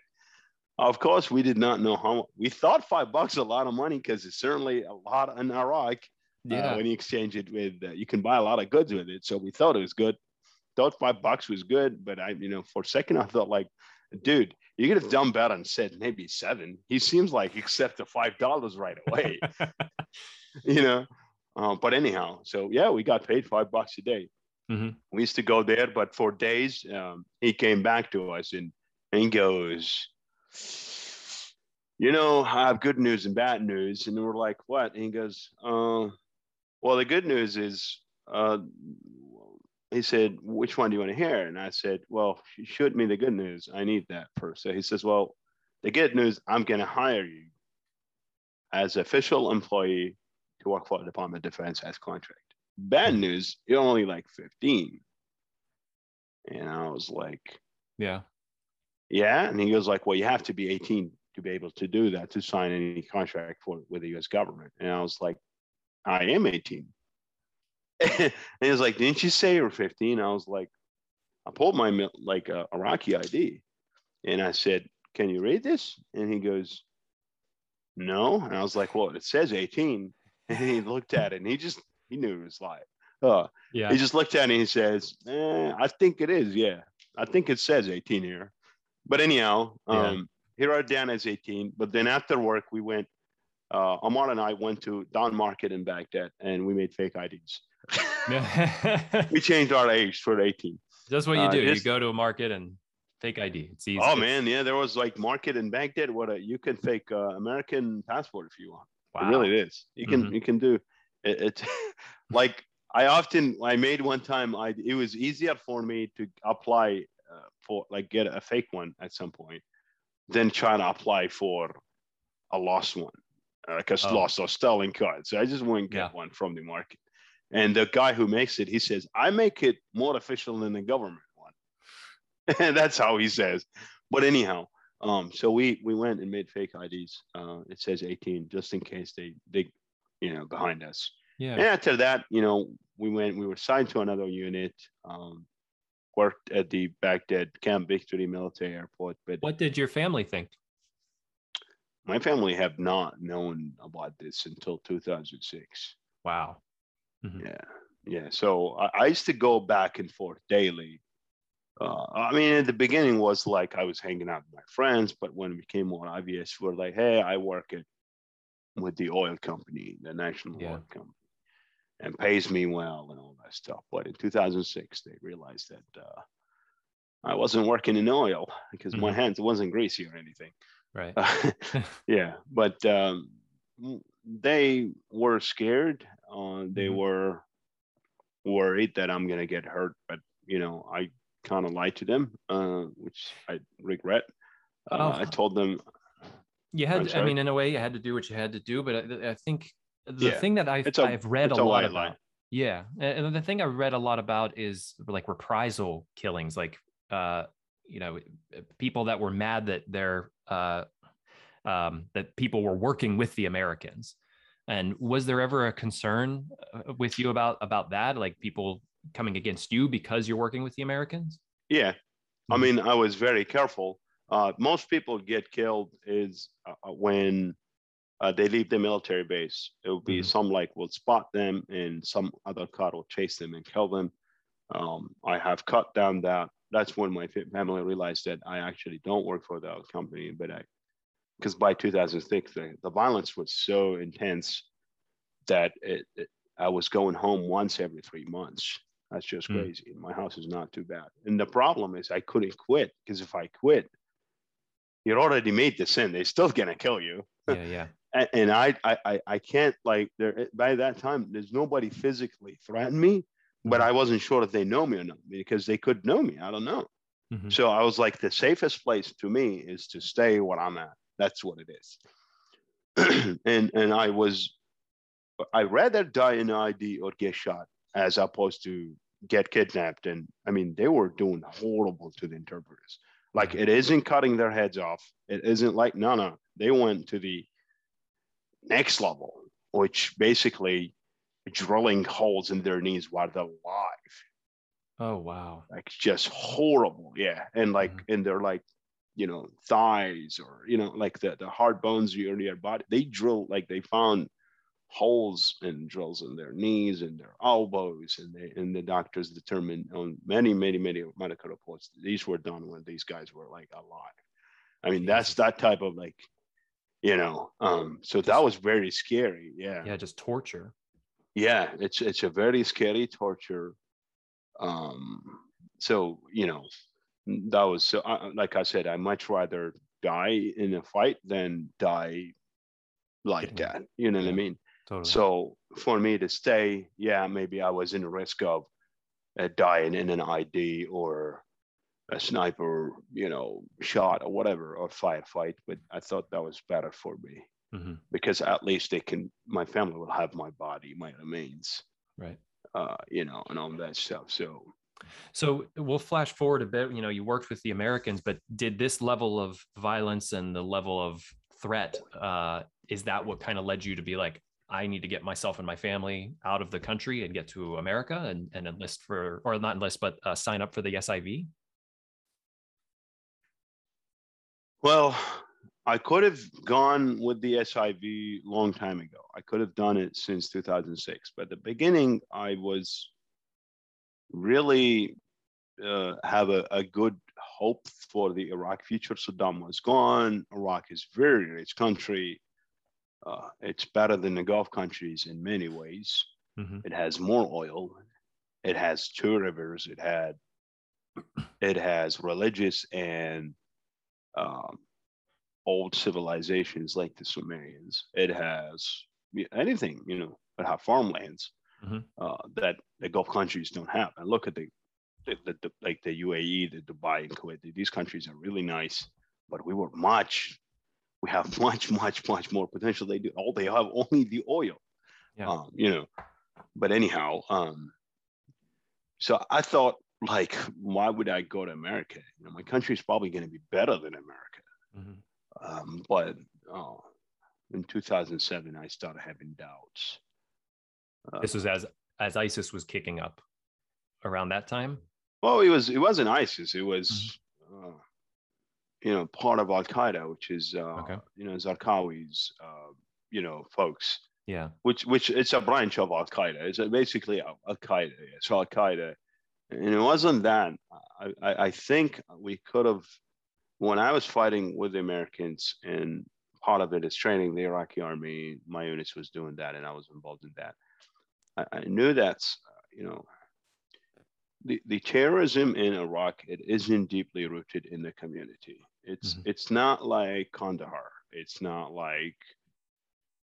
Of course, we did not know how. We thought five bucks a lot of money because it's certainly a lot in Iraq. Uh, yeah. Uh, when you exchange it with, uh, you can buy a lot of goods with it. So we thought it was good. Thought five bucks was good, but I, you know, for a second I thought like, dude, you could have done better and said maybe seven. He seems like accept the five dollars right away. you know, uh, but anyhow, so yeah, we got paid five bucks a day. Mm-hmm. We used to go there, but for days, um, he came back to us and, and he goes, you know, I have good news and bad news. And we're like, what? And he goes, uh, well, the good news is, uh, he said, which one do you want to hear? And I said, well, shoot me the good news. I need that first. So he says, well, the good news, I'm going to hire you as official employee to work for the Department of Defense as contract. Bad mm-hmm. news, you're only like 15. And I was like, yeah, yeah. And he goes like, well, you have to be 18 to be able to do that, to sign any contract for with the US government. And I was like, I am 18. And he was like, didn't you say you're 15? I was like, I pulled my like uh, Iraqi ID. And I said, can you read this? And he goes, no. And I was like, well, it says 18. And he looked at it and he just, he knew it was like, uh, yeah. He just looked at it and he says, eh, I think it is. Yeah. I think it says 18 here. But anyhow, um, yeah. here are Dan as 18. But then after work, we went, uh, Amar and I went to Don Market in Baghdad and we made fake IDs. We changed our age for 18. That's what you uh, do. Uh, you go to a market and fake ID. It's easy. Oh man, yeah, there was like market in Baghdad. What a, you can fake uh, American passport if you want. Wow. It really is. You can mm-hmm. you can do it. It's like I often I made one time. I it was easier for me to apply uh, for like get a fake one at some point, than trying to apply for a lost one, uh, like a oh. lost or stolen card. So I just wouldn't get yeah. one from the market. And the guy who makes it, he says, I make it more official than the government one. and that's how he says. But anyhow, um, so we we went and made fake IDs. Uh, it says 18, just in case they dig, you know, behind us. Yeah. And after that, you know, we went, we were signed to another unit. Um, worked at the Baghdad Camp Victory military airport. But what did your family think? My family have not known about this until 2006. Wow. Mm-hmm. Yeah, yeah. So I, I, used to go back and forth daily. Uh, I mean, in the beginning was like I was hanging out with my friends, but when it became more obvious, we're like, hey, I work at with the oil company, the national yeah. oil company and pays me well and all that stuff. But in 2006, they realized that uh, I wasn't working in oil because mm-hmm. my hands wasn't greasy or anything. Right. Uh, yeah, but um, they were scared. Uh, they mm-hmm. were worried that I'm gonna get hurt, but you know, I kind of lied to them, uh, which I regret. Uh, oh. I told them. You had, I mean, in a way, you had to do what you had to do, but I, I think the yeah. thing that I've, a, I've read a, lot about, line. yeah, and the thing I read a lot about is like reprisal killings, like uh, you know, people that were mad that they're uh, um, that people were working with the Americans. And was there ever a concern uh, with you about about that, like people coming against you because you're working with the Americans? Yeah, I mm-hmm. mean, I was very careful. Uh, most people get killed is uh, when uh, they leave the military base. It will be mm-hmm. some like will spot them, and some other car will chase them and kill them. Um, I have cut down that. That's when my family realized that I actually don't work for the company, but I, because by 2006 the, the violence was so intense that it, it, I was going home once every three months. That's just mm. crazy. My house is not too bad, and the problem is I couldn't quit because if I quit, you're already made the sin. They're still gonna kill you. Yeah, yeah and I, I I can't like there by that time there's nobody physically threatened me, but mm-hmm. I wasn't sure if they know me or not because they could know me. I don't know. Mm-hmm. So I was like, the safest place to me is to stay where I'm at. That's what it is. and and I was, I rather die in ID or get shot as opposed to get kidnapped. And I mean, they were doing horrible to the interpreters. Like it isn't cutting their heads off. It isn't like no no. They went to the next level, which basically drilling holes in their knees while they're alive. Oh wow. Like just horrible. Yeah. And like mm-hmm. and they're like, you know, thighs or you know, like the, the hard bones in your body. They drill like they found holes and drills in their knees and their elbows and they and the doctors determined on many, many, many medical reports these were done when these guys were like alive. I mean, that's that type of like you know um so that was very scary yeah yeah just torture yeah it's it's a very scary torture um so you know that was so uh, like i said i much rather die in a fight than die like yeah. that you know yeah, what i mean totally. so for me to stay yeah maybe i was in risk of uh, dying in an id or a sniper, you know, shot or whatever, or firefight. But I thought that was better for me mm-hmm. because at least they can, my family will have my body, my remains, right? Uh, you know, and all that stuff. So, so we'll flash forward a bit. You know, you worked with the Americans, but did this level of violence and the level of threat uh, is that what kind of led you to be like, I need to get myself and my family out of the country and get to America and, and enlist for, or not enlist, but uh, sign up for the SIV? Well, I could have gone with the SIV long time ago. I could have done it since 2006. But the beginning, I was really uh, have a, a, good hope for the Iraq future. Saddam was gone. Iraq is very rich country. Uh, it's better than the Gulf countries in many ways. Mm-hmm. It has more oil. It has two rivers. It had it has religious and um, old civilizations like the Sumerians. It has anything, you know, it have farmlands mm-hmm. uh, that the Gulf countries don't have. And look at the, the, the, the, like the UAE, the Dubai, and Kuwait. These countries are really nice, but we were much, we have much, much, much more potential. They do all they have only the oil, yeah. um, you know. But anyhow, um, so I thought like, why would I go to America? You know, my country is probably going to be better than America. Mm-hmm. Um, but oh, in 2007, I started having doubts. Uh, this was as as ISIS was kicking up around that time. Well, it was it wasn't ISIS. It was, mm-hmm. uh, you know, part of Al Qaeda, which is uh, okay. you know Zarqawi's, uh, you know, folks. Yeah. Which which it's a branch of Al Qaeda. It's basically Al Qaeda. It's Al Qaeda, and it wasn't that. I, I I think we could have when I was fighting with the Americans and part of it is training the Iraqi army. My units was doing that, and I was involved in that. I, I knew that's you know the, the terrorism in Iraq it isn't deeply rooted in the community. It's mm-hmm. it's not like Kandahar. It's not like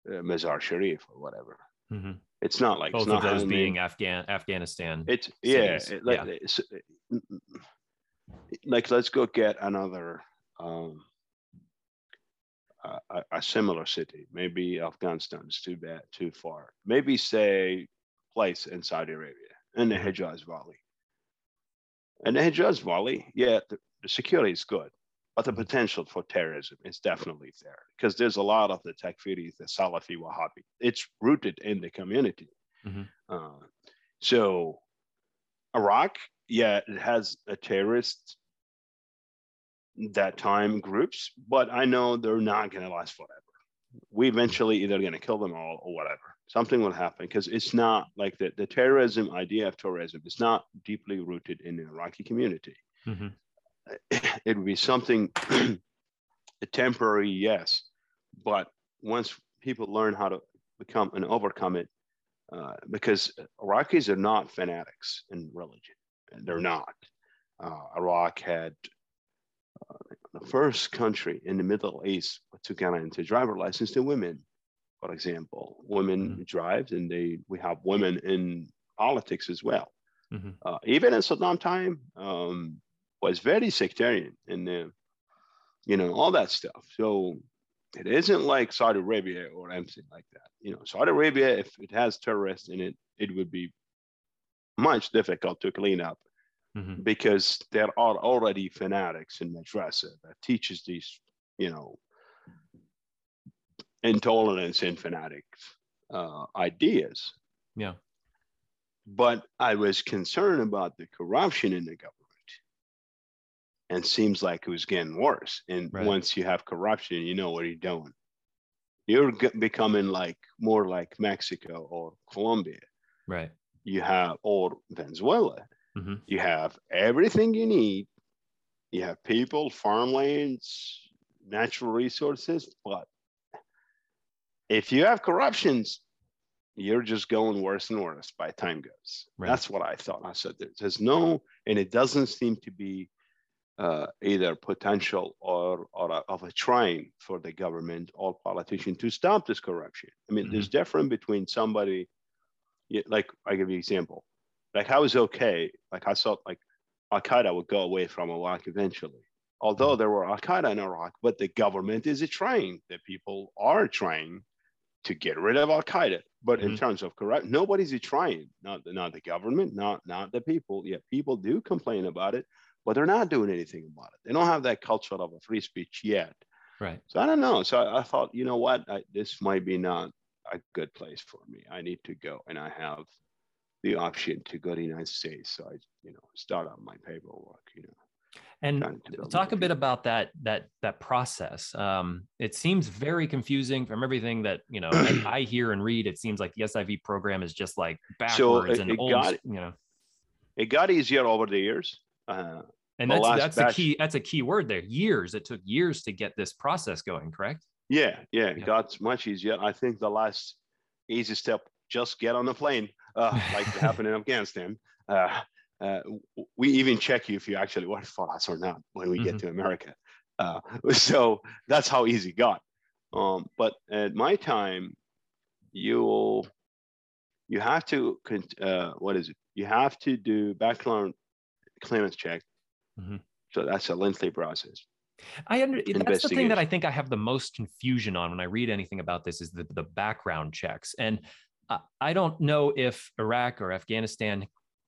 uh, Mazar Sharif or whatever. Mm-hmm. It's not like both not of those being Afghan Afghanistan. It's yeah, it, yeah. It's, like let's go get another um, a, a, similar city. Maybe Afghanistan is too bad, too far. Maybe say place in Saudi Arabia in the. Hijaz Valley. And the Hijaz Valley, yeah, the, the security is good, but the mm-hmm. potential for terrorism is definitely there because there's a lot of the Takfiris, the Salafi Wahhabi. It's rooted in the community. Mm-hmm. Uh, so Iraq, yeah, it has a terrorist that time groups, but I know they're not going to last forever. We eventually either going to kill them all or whatever. Something will happen because it's not like the, the terrorism idea of terrorism is not deeply rooted in the Iraqi community. Mm-hmm. It would be something a temporary, yes, but once people learn how to become and overcome it, uh, because Iraqis are not fanatics in religion, they're not. Uh, Iraq had the first country in the Middle East to get into driver license to women, for example. Women mm-hmm. drive, and they we have women in politics as well. Mm-hmm. Uh, even in Saddam time, um, was very sectarian and uh, you know all that stuff. So it isn't like Saudi Arabia or anything like that. You know, Saudi Arabia, if it has terrorists in it, it would be much difficult to clean up mm-hmm. because there are already fanatics in madrasa that teaches these, you know, intolerance and fanatics uh, ideas. Yeah. But I was concerned about the corruption in the government. And seems like it was getting worse. And right. once you have corruption, you know what you're doing. You're becoming like more like Mexico or Colombia. Right. You have, or Venezuela. Mm-hmm. You have everything you need. You have people, farmlands, natural resources, but if you have corruptions, you're just going worse and worse by time goes. Right. That's what I thought. I said there's no, and it doesn't seem to be uh, either potential or or a, of a trying for the government or politician to stop this corruption. I mean, mm-hmm. there's difference between somebody, like I give you an example. Like I was okay. Like I thought like Al Qaeda would go away from Iraq eventually. Although mm-hmm. there were Al Qaeda in Iraq, but the government is trying. The people are trying to get rid of Al Qaeda. But mm-hmm. in terms of corrupt, nobody's trying. Not the, not the government, not not the people. Yeah, people do complain about it, but they're not doing anything about it. They don't have that culture of a free speech yet. Right. So I don't know. So I, I thought, you know what, I, this might be not a good place for me. I need to go, and I have the option to go to the United States. So I, you know, start on my paperwork, you know. And talk a bit about that that that process. Um, it seems very confusing from everything that you know I, I, hear and read. It seems like the SIV program is just like backwards so it, and it old, got, you know. It got easier over the years. Uh, and that's that's batch, a key that's a key word there. Years. It took years to get this process going. Correct. Yeah, yeah, it yeah. got much easier. I think the last easy step just get on the plane uh, like happened in Afghanistan. Uh, uh, we even check you if you actually want for us or not when we mm-hmm. get to America. Uh, so that's how easy it got. Um, but at my time, you you have to uh, what is it? You have to do background clearance check. Mm-hmm. So that's a lengthy process. I under, that's the thing that I think I have the most confusion on when I read anything about this is the, the background checks. And I don't know if Iraq or Afghanistan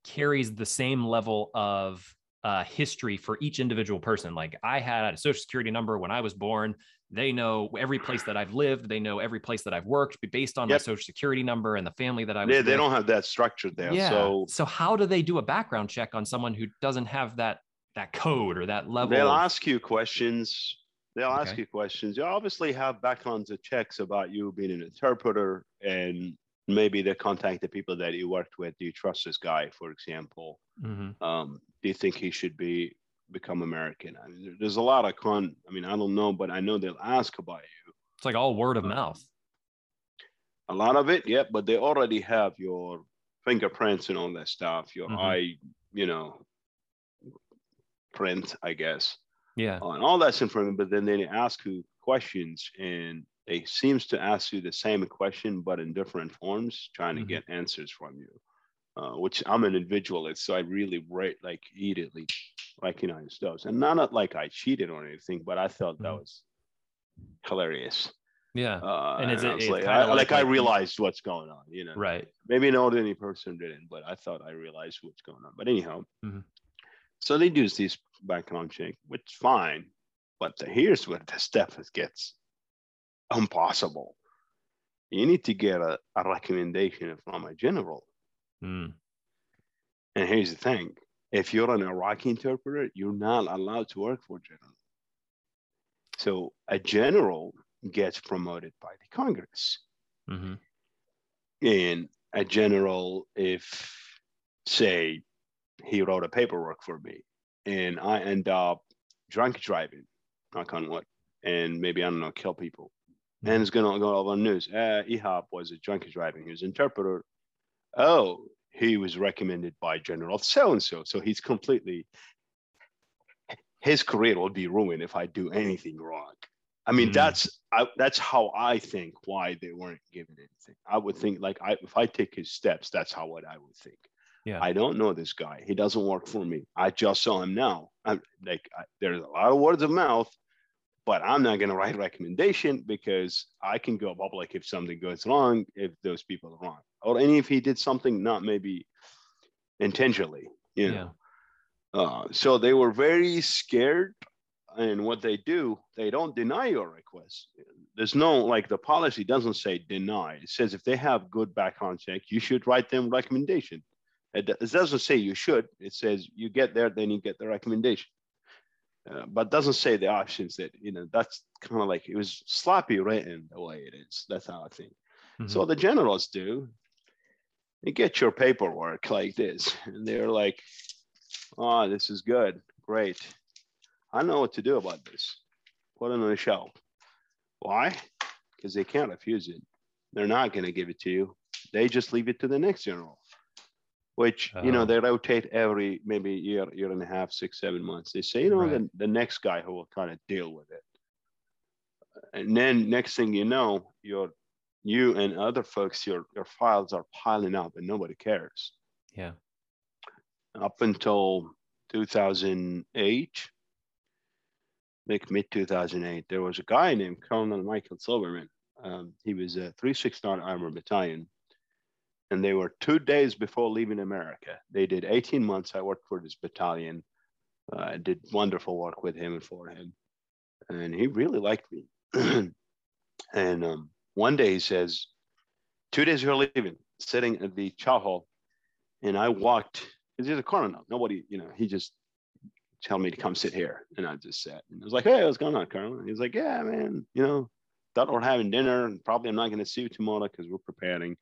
carries the same level of uh, history for each individual person. Like I had a social security number when I was born. They know every place that I've lived. They know every place that I've worked based on yep. my social security number and the family that I was. Yeah, they don't have that structure there. Yeah. So so how do they do a background check on someone who doesn't have that that code or that level? They'll of... ask you questions. They'll okay. ask you questions. You obviously have backgrounds of checks about you being an interpreter and maybe they contact the people that you worked with. Do you trust this guy, for example? Mm-hmm. Um, do you think he should be become American? I mean, there's a lot of con. I mean, I don't know, but I know they'll ask about you. It's like all word of uh, mouth. A lot of it, yeah, but they already have your fingerprints and all that stuff. Your mm-hmm. eye, you know, print, I guess. Yeah. And all that's information, but then they ask you questions and they seems to ask you the same question but in different forms trying to mm-hmm. get answers from you uh, which i'm an individualist so i really rate like immediately recognize those and not like i cheated or anything but i thought mm-hmm. that was hilarious yeah uh, and, it's and it, like, I, like, like, I realized what's going on you know right maybe an ordinary person didn't but i thought i realized what's going on but anyhow mm-hmm. so they do these background check which fine but the, here's where the step gets impossible. You need to get a, a recommendation from a general. Mm. And here's the thing if you're an Iraqi interpreter, you're not allowed to work for general. So a general gets promoted by the Congress. Mm-hmm. And a general, if say he wrote a paperwork for me and I end up drunk driving, knock on wood, and maybe I don't know, kill people and it's going to go all on news. Uh, Ehab was a drunk driving. He was interpreter. Oh, he was recommended by General so and so. So he's completely his career will be ruined if I do anything wrong. I mean, mm that's I, that's how I think why they weren't given anything. I would think like I if I take his steps, that's how what I would think. Yeah. I don't know this guy. He doesn't work for me. I just saw him now. I'm like I, there's a lot of words of mouth but I'm not going to write a recommendation because I can go public if something goes wrong, if those people are wrong, or any if he did something not maybe intentionally, you know. Yeah. Uh, so they were very scared, and what they do, they don't deny your request. There's no like the policy doesn't say deny. It says if they have good background check, you should write them recommendation. It, it doesn't say you should. It says you get there, then you get the recommendation. Uh, but doesn't say the options that you know that's kind of like it was sloppy written the way it is. That's how i think. Mm-hmm. so the generals do They get your paperwork like this and they're like oh this is good. Great. I know what to do about this. Put it on the shelf. Why? Because they can't refuse it. They're not going to give it to you. They just leave it to the next general which uh-huh. you know uh-huh. they rotate every maybe year, year and a half, six, seven months. They say, you know, right. the, the next guy who will kind of deal with it. And then next thing you know, your you and other folks, your your files are piling up and nobody cares. Yeah. Up until 2008, like mid 2008, there was a guy named Colonel Michael Silverman. Um, he was a 369 Armor Battalion and they were two days before leaving America. They did 18 months. I worked for this battalion. Uh, I did wonderful work with him and for him, and he really liked me. and um, one day he says, two days you're leaving, sitting at the chow hall, and I walked because he's a colonel. Nobody, you know, he just tell me to come sit here, and I just sat. And I was like, "Hey, what's going on, Colonel?" And he's like, "Yeah, man, you know, thought we're having dinner, and probably I'm not going to see you tomorrow because we're preparing."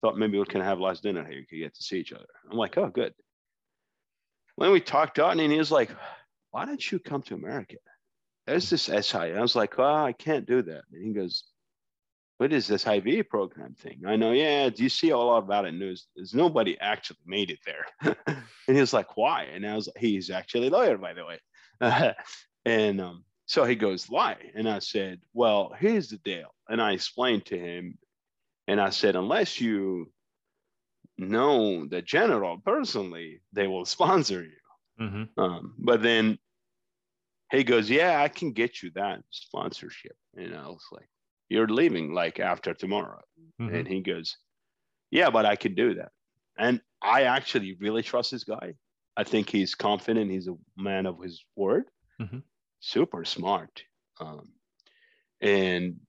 Thought maybe we can have last dinner here. You could get to see each other. I'm like, oh, good. When we talked out, and he was like, why don't you come to America? There's this SI. I was like, oh, I can't do that. And he goes, what is this IV program thing? I know, yeah, do you see a lot about it news? There's nobody actually made it there. and he was like, why? And I was like, he's actually a lawyer, by the way. and um, so he goes, why? And I said, well, here's the deal. And I explained to him and I said, unless you know the general personally, they will sponsor you. Mm-hmm. Um, but then he goes, Yeah, I can get you that sponsorship. And I was like, You're leaving like after tomorrow. Mm-hmm. And he goes, Yeah, but I can do that. And I actually really trust this guy. I think he's confident. He's a man of his word. Mhm. Super smart. Um, and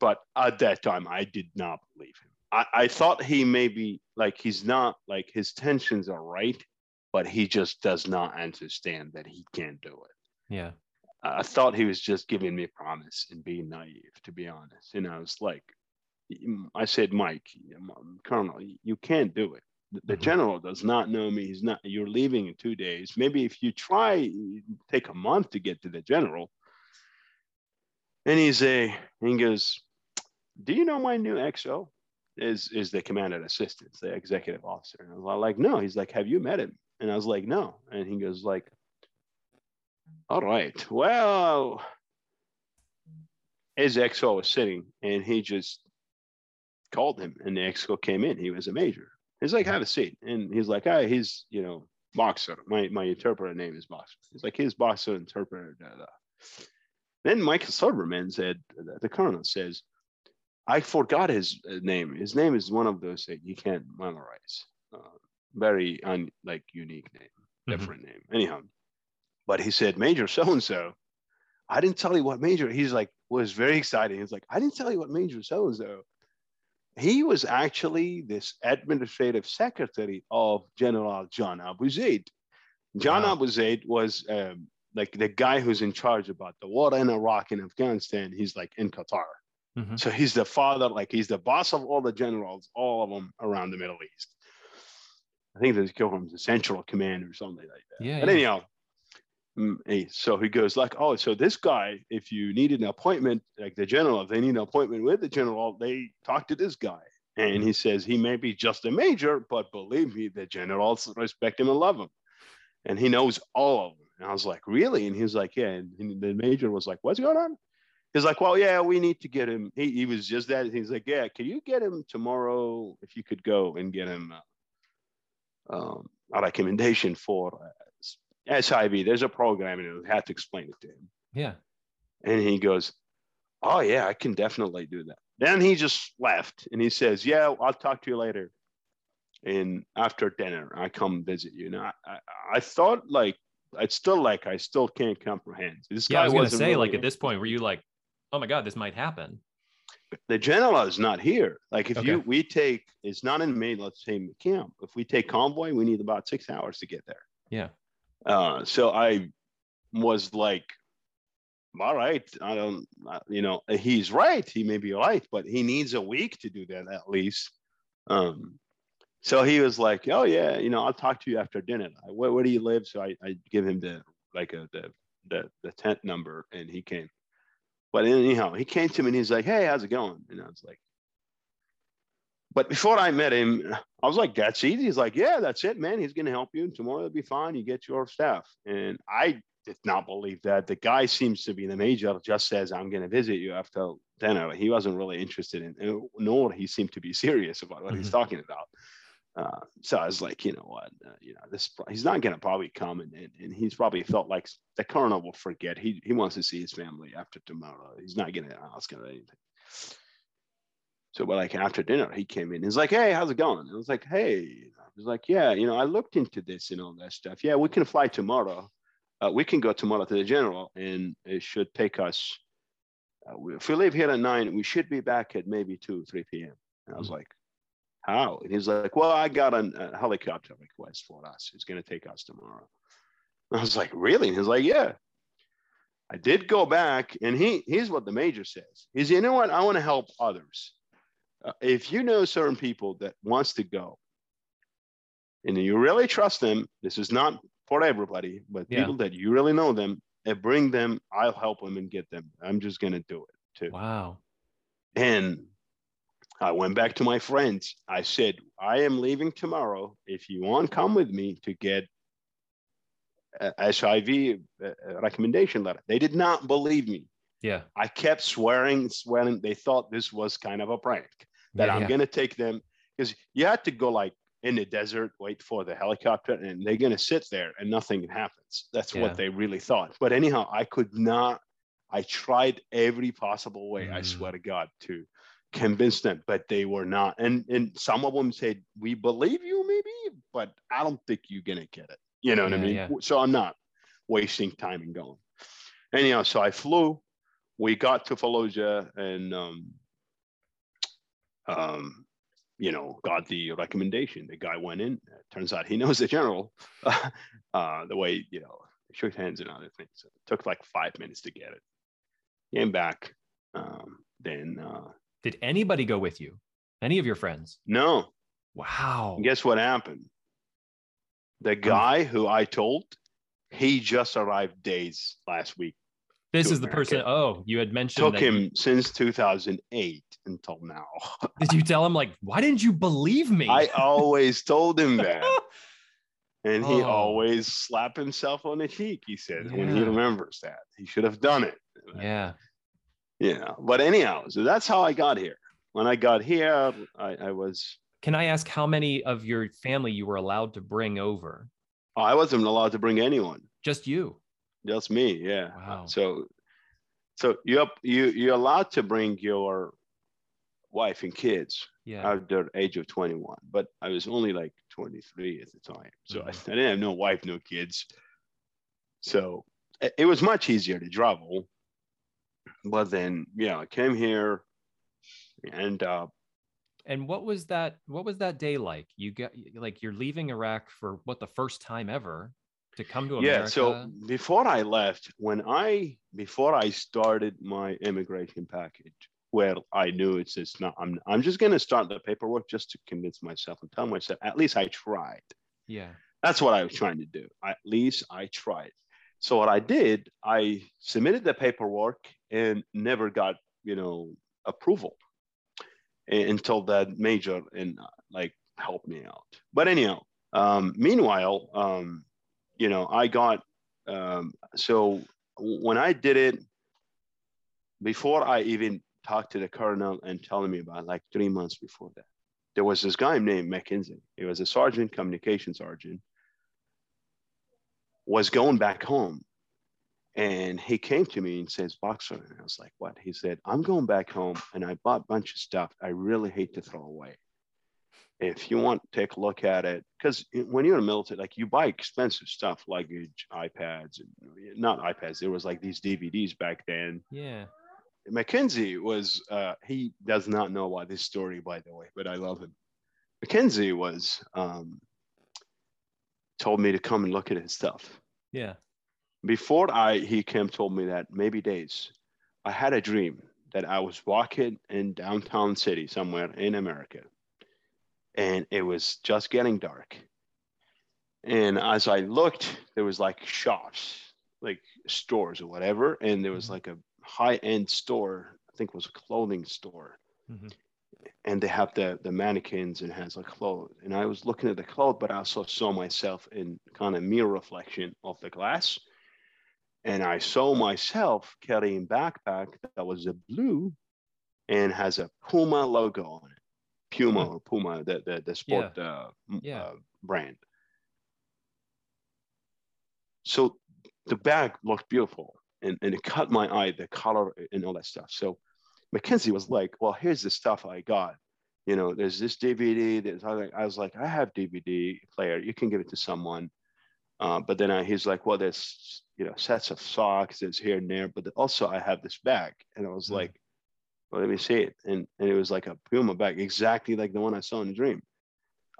but at that time, I did not believe him. I, I thought he maybe like he's not like his tensions are right, but he just does not understand that he can't do it. Yeah. I thought he was just giving me a promise and being naive, to be honest. And I was like, I said, Mike, Colonel, you can't do it. The- Mhm. general does not know me. He's not. You're leaving in two days. Maybe if you try, take a month to get to the general. And he's a. He goes, "Do you know my new XO?" Is is the commander assistant, the executive officer? And I was like, "No." He's like, "Have you met him?" And I was like, "No." And he goes like, "All right. Well." His XO was sitting, and he just called him, and the XO came in. He was a major. He's like, have a seat. And he's like, ah, he's, you know, boxer. My my interpreter name is boxer. He's like, his boxer interpreter. Da, da. Then Michael Silverman said, the colonel says, I forgot his uh, name. His name is one of those that you can't memorize. Uh, very un, like unique name, Mhm. different name. Anyhow, but he said, Major so and so. I didn't tell you what major. He's like, was very exciting. He's like, I didn't tell you what major so and so he was actually this administrative secretary of General John Abizaid. John Wow. Abizaid was um, like the guy who's in charge about the war in Iraq and Afghanistan. He's like in Qatar. Mhm. So he's the father, like he's the boss of all the generals, all of them around the Middle East. I think they call him the central command or something like that. Yeah. But yeah. anyhow, mm, so he goes like, oh, so this guy, if you needed an appointment, like the general, if they need an appointment with the general, they talk to this guy. And he says he may be just a major, but believe me, the generals respect him and love him. And he knows all of them. And I was like, really? And he was like, yeah. And and the major was like, what's going on? He's like, well, yeah, we need to get him. He, he was just that. He's like, yeah, can you get him tomorrow? If you could go and get him uh, um, a recommendation for uh, SIV. There's a program, and I had to explain it to him. Yeah. And he goes, Oh, yeah, I can definitely do that. Then he just left and he says, Yeah, I'll talk to you later. And after dinner, I come visit you. Now, I, I, I thought like, I'd still like, I still can't comprehend. This Yeah. guy I was gonna say, like at this point, were you like, oh my god, this might happen? the general is not here. Like if you we take it's not in Maine, let's say camp. If we take convoy, we need about six hours to get there. Yeah. Uh, so I was like, all right, I don't, you know, he's right. He may be right, but he needs a week to do that at least. Um, so he was like, oh yeah, you know, I'll talk to you after dinner. I, where, where do you live? So I, I give him the like a, the the the tent number, and he came. But anyhow, he came to me and he's like, hey, how's it going? And I was like, but before I met him, I was like, that's easy. He's like, yeah, that's it, man. He's going to help you. Tomorrow it'll be fine. You get your staff. And I did not believe that. The guy seems to be the major, just says, I'm going to visit you after dinner. He wasn't really interested in, nor he seemed to be serious about what he's Mhm. talking about. Uh, so I was like, you know what, uh, you know, this he's not going to probably come, and, and, and he's probably felt like the colonel will forget. He he wants to see his family after tomorrow. He's not going to ask him anything. So, but like after dinner, he came in. He's like, "Hey, how's it going?" And I was like, "Hey," I was like, "Yeah, you know, I looked into this and all that stuff. Yeah, we can fly tomorrow. Uh, we can go tomorrow to the general, and it should take us. Uh, we- if we leave here at nine, we should be back at maybe two, three p.m." And I was like, "How?" And he's like, "Well, I got an- a helicopter request for us. It's going to take us tomorrow." I was like, "Really?" And he's like, "Yeah." I did go back, and he here's what the major says. He's, you know what? I want to help others. Uh, if you know certain people that wants to go, and you really trust them, this is not for everybody, but Yeah. people that you really know them, and bring them. I'll help them and get them. I'm just gonna do it too. Wow. And I went back to my friends. I said, I am leaving tomorrow. If you want, come with me to get a SIV uh, uh, recommendation letter. They did not believe me. Yeah. I kept swearing, swearing. They thought this was kind of a prank that yeah, I'm yeah. going to take them because you had to go like in the desert, wait for the helicopter, and they're going to sit there and nothing happens. That's Yeah. what they really thought. But anyhow, I could not. I tried every possible way. I Mm. swear to God to convince them, but they were not. And and some of them said, "We believe you, maybe, but I don't think you're to get it." You know what Yeah, I mean? yeah. So I'm not wasting time and going. Anyhow, so I flew. We got to Fallujah and um, um, you know, got the recommendation. The guy went in. Turns out he knows the general. uh, the way you know, shook hands and other things. So It took like five minutes to get it. Came back. Um, then uh, Did anybody go with you? Any of your friends? no. Wow. And guess what happened? The guy who I told, he just arrived days last week. This is the person. Oh, you had mentioned. Took him you- since 2008 until now. did you tell him like, why didn't you believe me? I always told him that. And he Oh. always slapped himself on the cheek, he said, when he remembers that. He should have done it. yeah. Yeah. But anyhow, so that's how I got here. When I got here, I, I was Can I ask how many of your family you were allowed to bring over? I wasn't allowed to bring anyone. Just you. Just me, yeah. Wow. So so you up you you're allowed to bring your wife and kids Yeah. after age of 21 but i was only like 23 at the time so I, Mhm. I didn't have no wife no kids so it was much easier to travel but then yeah i came here and uh And what was that? What was that day like? You got like you're leaving Iraq for what the first time ever to come to America. yeah so before i left when i before i started my immigration package where i knew it's just not i'm, I'm just going to start the paperwork just to convince myself and tell myself at least i tried yeah. That's what I was trying to do. At least I tried. So what I did, I submitted the paperwork and never got, you know, approval until that major and uh, like helped me out. But anyhow, um, meanwhile, um, you know, I got um, so when I did it, before I even talked to the colonel and telling me about like three months before that, there was this guy named McKinsey. He was a sergeant, communication sergeant, was going back home. And he came to me and says, Boxer. And I was like, what? He said, I'm going back home and I bought a bunch of stuff I really hate to throw away. If you want to take a look at it, because when you're in the military, like you buy expensive stuff, luggage, iPads, and not iPads, there was like these DVDs back then. Yeah. Mackenzie was uh, he does not know about this story by the way, but I love him. Mackenzie was um, told me to come and look at his stuff. Yeah. Before I he came told me that maybe days, I had a dream that I was walking in downtown city somewhere in America, and it was just getting dark. And as I looked, there was like shops, like stores or whatever, and there was Mhm. like a high-end store. I think it was a clothing store, Mhm. And they have the the mannequins and has a clothes. And I was looking at the clothes, but I also saw myself in kind of mirror reflection of the glass. And I saw myself carrying backpack that was a blue and has a Puma logo on it. Puma or Puma, the the, the sport uh, m- Yeah. uh, brand. So the bag looked beautiful and, and it caught my eye, the color and all that stuff. So Mackenzie was like, well, here's the stuff I got. You know, there's this DVD. There's other. I was like, I have DVD player. You can give it to someone. Uh, but then I, he's like, well, there's you know sets of socks. There's here and there. But also I have this bag, and I was Mhm. like, well, let me see it. And and it was like a Puma bag, exactly like the one I saw in the dream.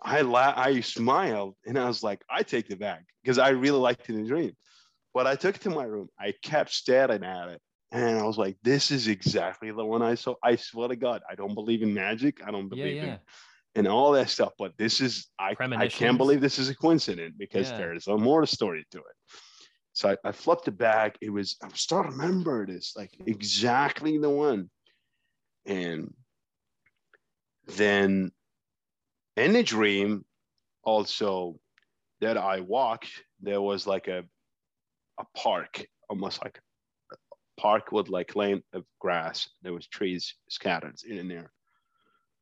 I la- I smiled and I was like, I take the bag because I really liked it in the dream. But I took it to my room. I kept staring at it. And I was like, this is exactly the one I saw. I swear to God, I don't believe in magic. I don't believe Yeah. in and all that stuff. But this is I, I can't believe this is a coincidence because Yeah. there is a more story to it. So I, I flipped it back. It was I'm starting to remember this, like exactly the one. And then in the dream, also that I walked, there was like a a park, almost like a park with like lane of grass. There was trees scattered in and there.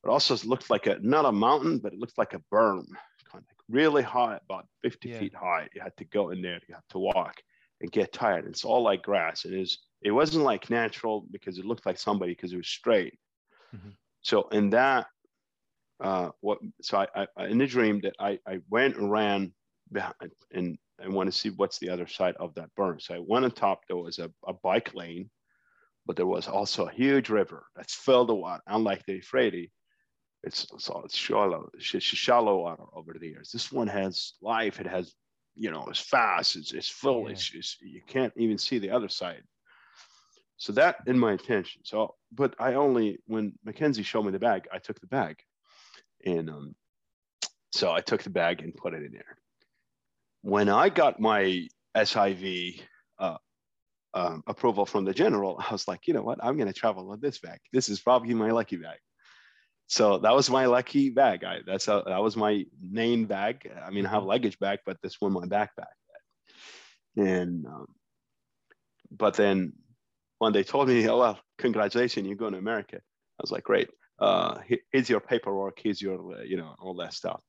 It also looked like a not a mountain, but it looked like a berm, kind of like really high, about 50 Yeah. feet high. You had to go in there, you had to walk and get tired. It's all like grass. It is it wasn't like natural because it looked like somebody because it was straight. Mhm. So in that uh what so I, I in the dream that I, I went and ran behind and I want to see what's the other side of that berm. So I went on top. There was a, a bike lane, but there was also a huge river that's filled with water. Unlike the Euphrates, it's, so it's shallow, shallow water over the years. This one has life. It has, you know, it's fast. It's, it's full. Yeah. It's, it's, you can't even see the other side. So that in my attention. So, but I only when Mackenzie showed me the bag, I took the bag, and um, so I took the bag and put it in there. When I got my SIV uh, um, approval from the general, I was like, you know what? I'm going to travel with this bag. This is probably my lucky bag. So that was my lucky bag. I, that's a, that was my main bag. I mean, I have luggage bag, but this one my backpack. And um, but then when they told me, oh well, congratulations, you're going to America. I was like, great. Uh, here's your paperwork. Here's your, uh, you know, all that stuff.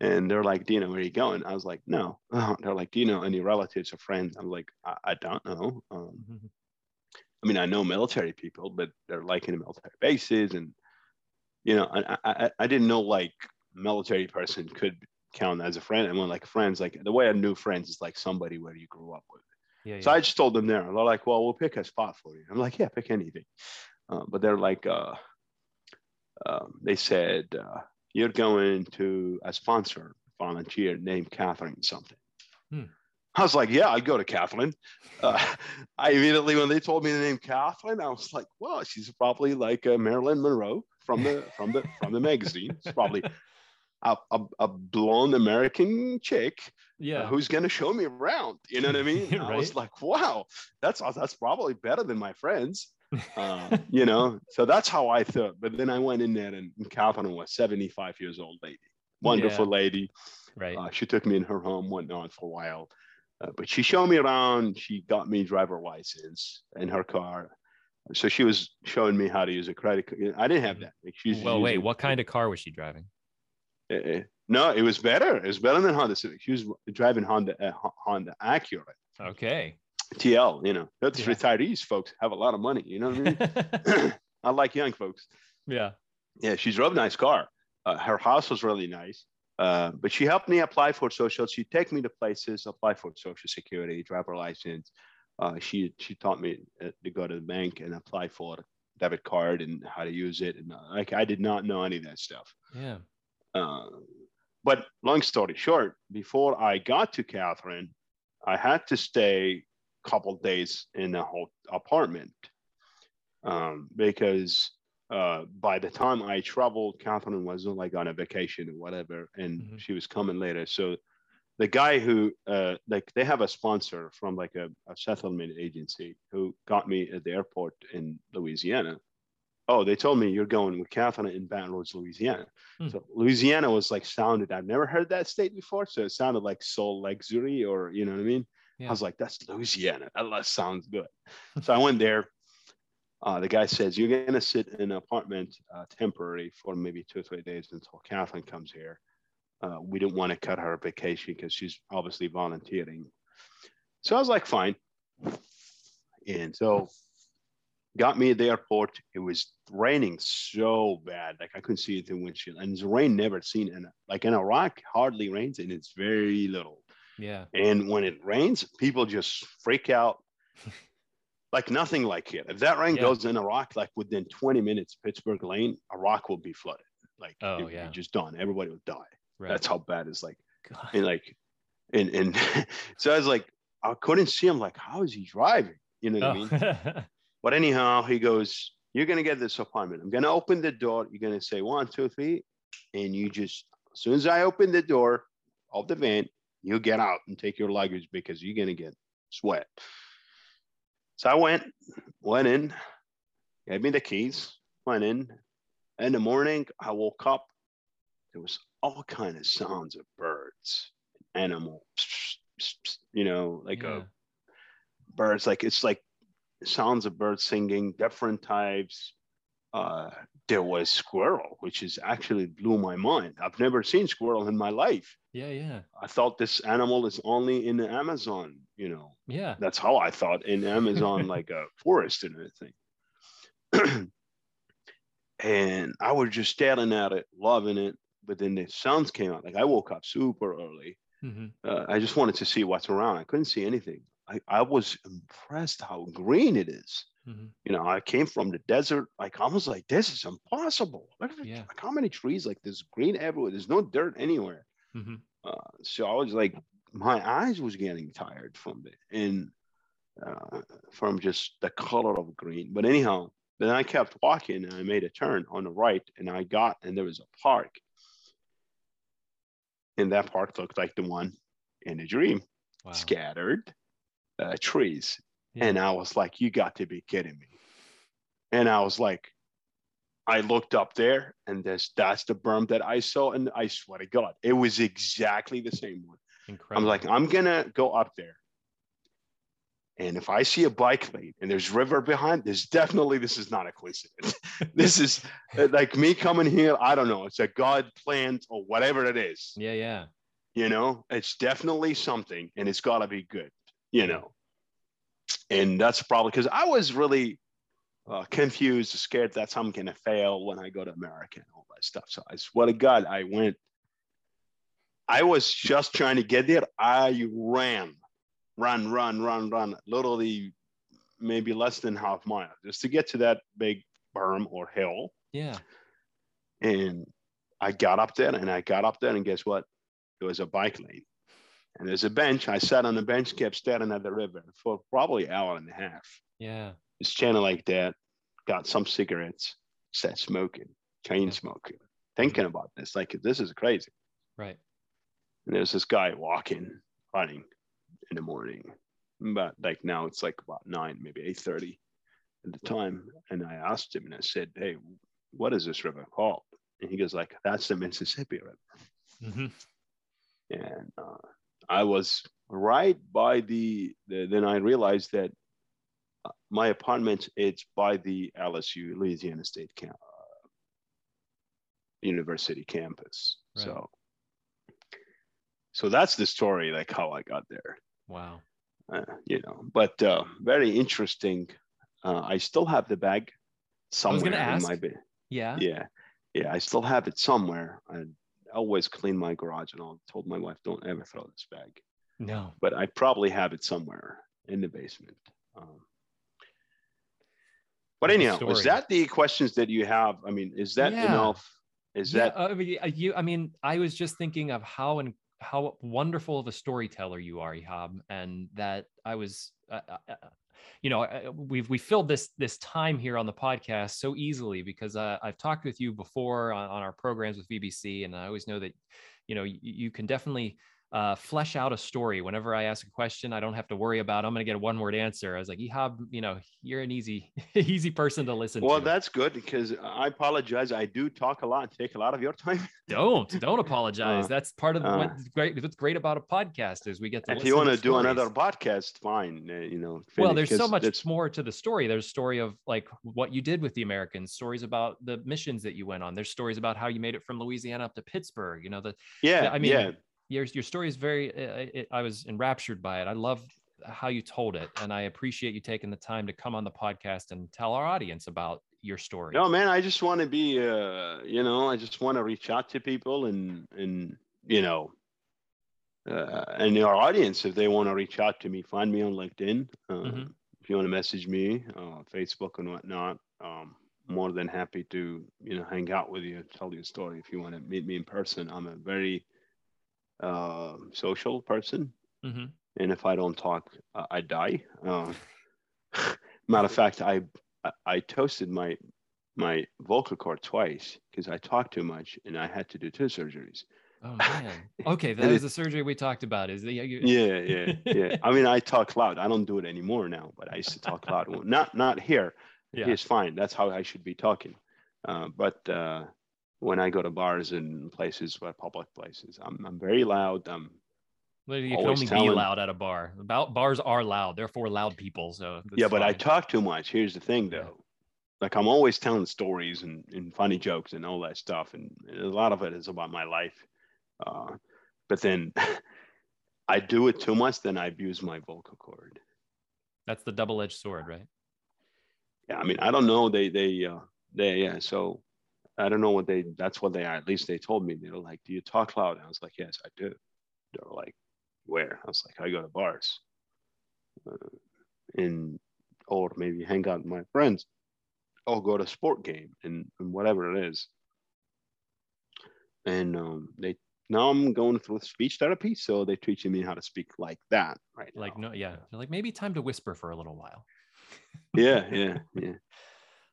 And they're like, Dino, where are you going? I was like, no. they're like, do you know any relatives or friends? I'm like, I, I don't know. Um, mm-hmm. I mean, I know military people, but they're like in military bases. And, you know, I, I, I didn't know like military person could count as a friend. And when like friends, like the way I knew friends is like somebody where you grew up with. Yeah, so yeah. I just told them there. And They're like, well, we'll pick a spot for you. I'm like, yeah, pick anything. Uh, but they're like, uh, um, they said, uh, you're going to a sponsor volunteer named Catherine something. Hmm. I was like, yeah, I'd go to Catherine. Uh, I immediately, when they told me the name Catherine, I was like, well, she's probably like a Marilyn Monroe from the from the from the magazine. It's probably a, a, a blonde American chick yeah. Uh, who's going to show me around. You know what I mean? right? I was like, wow, that's that's probably better than my friends uh, you know, so that's how I thought. But then I went in there, and, Catherine was 75 years old lady, wonderful yeah. lady. Right. Uh, she took me in her home, went on for a while. Uh, but she showed me around. She got me driver license in her car. So she was showing me how to use a credit card. I didn't have mm-hmm. that. Like she's well, wait, what kind of car was she driving? Uh, no, it was better. It was better than Honda Civic. She was driving Honda uh, Honda Acura. Okay. TL, you know, that's yeah. retirees, folks have a lot of money. You know what I mean? I like young folks. Yeah. Yeah. She drove a nice car. Uh, her house was really nice. Uh, but she helped me apply for social. She'd take me to places, apply for social security, driver license. Uh, she she taught me uh, to go to the bank and apply for a debit card and how to use it. And uh, like I did not know any of that stuff. Yeah. Uh, but long story short, before I got to Catherine, I had to stay couple days in the whole apartment um, because uh, by the time I traveled, Catherine was like on a vacation or whatever, and mm-hmm. she was coming later. So the guy who uh, like they have a sponsor from like a, a, settlement agency who got me at the airport in Louisiana. Oh, they told me you're going with Catherine in Baton Rouge, Louisiana. Mm. So Louisiana was like sounded. I've never heard that state before, so it sounded like soul luxury, or you know what I mean. Yeah. I was like, that's Louisiana. That sounds good. so I went there. Uh, the guy says, You're going to sit in an apartment uh, temporary for maybe two or three days until Catherine comes here. Uh, we didn't want to cut her vacation because she's obviously volunteering. So I was like, Fine. And so got me at the airport. It was raining so bad, like I couldn't see through windshield. And the rain never seen in like in Iraq, hardly rains, and it's very little. Yeah. And when it rains, people just freak out like nothing like it. If that rain yeah. goes in Iraq, like within 20 minutes, Pittsburgh Lane, Iraq will be flooded. Like oh, it, yeah. just done. Everybody will die. Right. That's how bad it's like. God. And like, and and so I was like, I couldn't see him. Like, how is he driving? You know what oh. I mean? Oh. but anyhow, he goes, You're gonna get this apartment. I'm gonna open the door. You're gonna say one, two, three, and you just as soon as I open the door of the van, you get out and take your luggage because you're going to get sweat. So I went, went in, gave me the keys, went in. In the morning, I woke up. There was all kind of sounds of birds, animals, you know, like yeah. a birds. Like it's like sounds of birds singing, different types, uh, there was squirrel, which is actually blew my mind. I've never seen squirrel in my life. Yeah, yeah. I thought this animal is only in the Amazon, you know. Yeah. That's how I thought in Amazon, like a forest and everything. and I was just staring at it, loving it. But then the sounds came out. Like I woke up super early. mm-hmm. uh, I just wanted to see what's around. I couldn't see anything. I, I was impressed how green it is. Mm-hmm. You know, I came from the desert. Like I was like, this is impossible. Look at yeah. like how many trees? Like there's green everywhere. There's no dirt anywhere. Mm-hmm. Uh, so I was like, my eyes was getting tired from it, and uh, from just the color of green. But anyhow, then I kept walking and I made a turn on the right, and I got and there was a park, and that park looked like the one in a dream, wow. scattered uh, trees. Yeah. And I was like, you got to be kidding me. And I was like, I looked up there and this, that's the berm that I saw. And I swear to God, it was exactly the same one. Incredible. I'm like, I'm going to go up there. And if I see a bike lane and there's river behind, there's definitely, this is not a coincidence. this is uh, like me coming here. I don't know. It's a God plant or whatever it is. Yeah. Yeah. You know, it's definitely something and it's got to be good you know. And that's probably because I was really uh, confused, scared that I'm to fail when I go to America and all that stuff. So I swear to God, I went. I was just trying to get there. I ran, run, run, run, run, literally maybe less than half mile just to get to that big berm or hill. Yeah. And I got up there and I got up there and guess what? There was a bike lane. And there's a bench. I sat on the bench, kept staring at the river for probably an hour and a half. Yeah. Just channel like that, got some cigarettes, sat smoking, chain smoking, thinking about this. Like, this is crazy. Right. And there's this guy walking, running in the morning. But like now it's like about nine, maybe 8.30 at the time. And I asked him and I said, hey, what is this river called? And he goes like, that's the Mississippi River. Mm-hmm. And uh, I was right by the, the then I realized that my apartment it's by the LSU Louisiana State camp, uh, University campus. Right. So so that's the story like how I got there. Wow. Uh, you know, but uh, very interesting. Uh, I still have the bag somewhere in my bed. Yeah. Yeah. Yeah. I still have it somewhere. I always clean my garage and I told my wife, don't ever throw this bag. No. But I probably have it somewhere in the basement. Um, but anyhow, is that the questions that you have? I mean, is that yeah. enough? Is yeah, that I mean, you? I mean, I was just thinking of how and how wonderful of a storyteller you are, Ehab, and that I was, uh, uh, uh you know, uh, we've we filled this this time here on the podcast so easily because uh, I've talked with you before on, on, our programs with VBC, and I always know that, you know, you, you can definitely uh, flesh out a story. Whenever I ask a question, I don't have to worry about I'm going to get a one word answer. I was like, Ehab, you know, you're an easy, easy person to listen well, to. Well, that's good because I apologize. I do talk a lot and take a lot of your time. don't, don't apologize. Uh, that's part of uh, what's great. What's great about a podcast is we get to. If you want to do another podcast, fine. Uh, you know. Well, there's so much more to the story. There's a story of like what you did with the Americans, stories about the missions that you went on. There's stories about how you made it from Louisiana up to Pittsburgh. You know, the yeah. I mean, yeah your your story is very. It, it, I was enraptured by it. I love how you told it, and I appreciate you taking the time to come on the podcast and tell our audience about your story. No, man, I just want to be. Uh, you know, I just want to reach out to people and and you know. Uh, and our audience, if they want to reach out to me, find me on LinkedIn. Uh, mm-hmm. If you want to message me, uh, Facebook and whatnot, um, more than happy to you know hang out with you, tell you a story. If you want to meet me in person, I'm a very uh, social person. Mm-hmm. And if I don't talk, uh, I die. Uh, matter of fact, I, I toasted my my vocal cord twice because I talked too much and I had to do two surgeries. Oh man. Okay, that is the surgery we talked about. Is the yeah, yeah, yeah. I mean, I talk loud. I don't do it anymore now, but I used to talk loud. Not not here. Yeah. Here's fine. That's how I should be talking. Uh, but uh, when I go to bars and places, where public places, I'm, I'm very loud. I'm you can only telling, be loud at a bar. About bars are loud, therefore loud people. So yeah, but fine. I talk too much. Here's the thing, though. Yeah. Like I'm always telling stories and, and funny jokes and all that stuff, and a lot of it is about my life. Uh, but then I do it too much, then I abuse my vocal cord. That's the double-edged sword, right? Yeah, I mean, I don't know. They they uh, they yeah. So I don't know what they, that's what they are. At least they told me, they were like, do you talk loud? I was like, yes, I do. They're like, where? I was like, I go to bars. Uh, and or maybe hang out with my friends or go to sport game and, and whatever it is. And um, they now I'm going through speech therapy, so they're teaching me how to speak like that right like now. no yeah They're like maybe time to whisper for a little while yeah, yeah, yeah.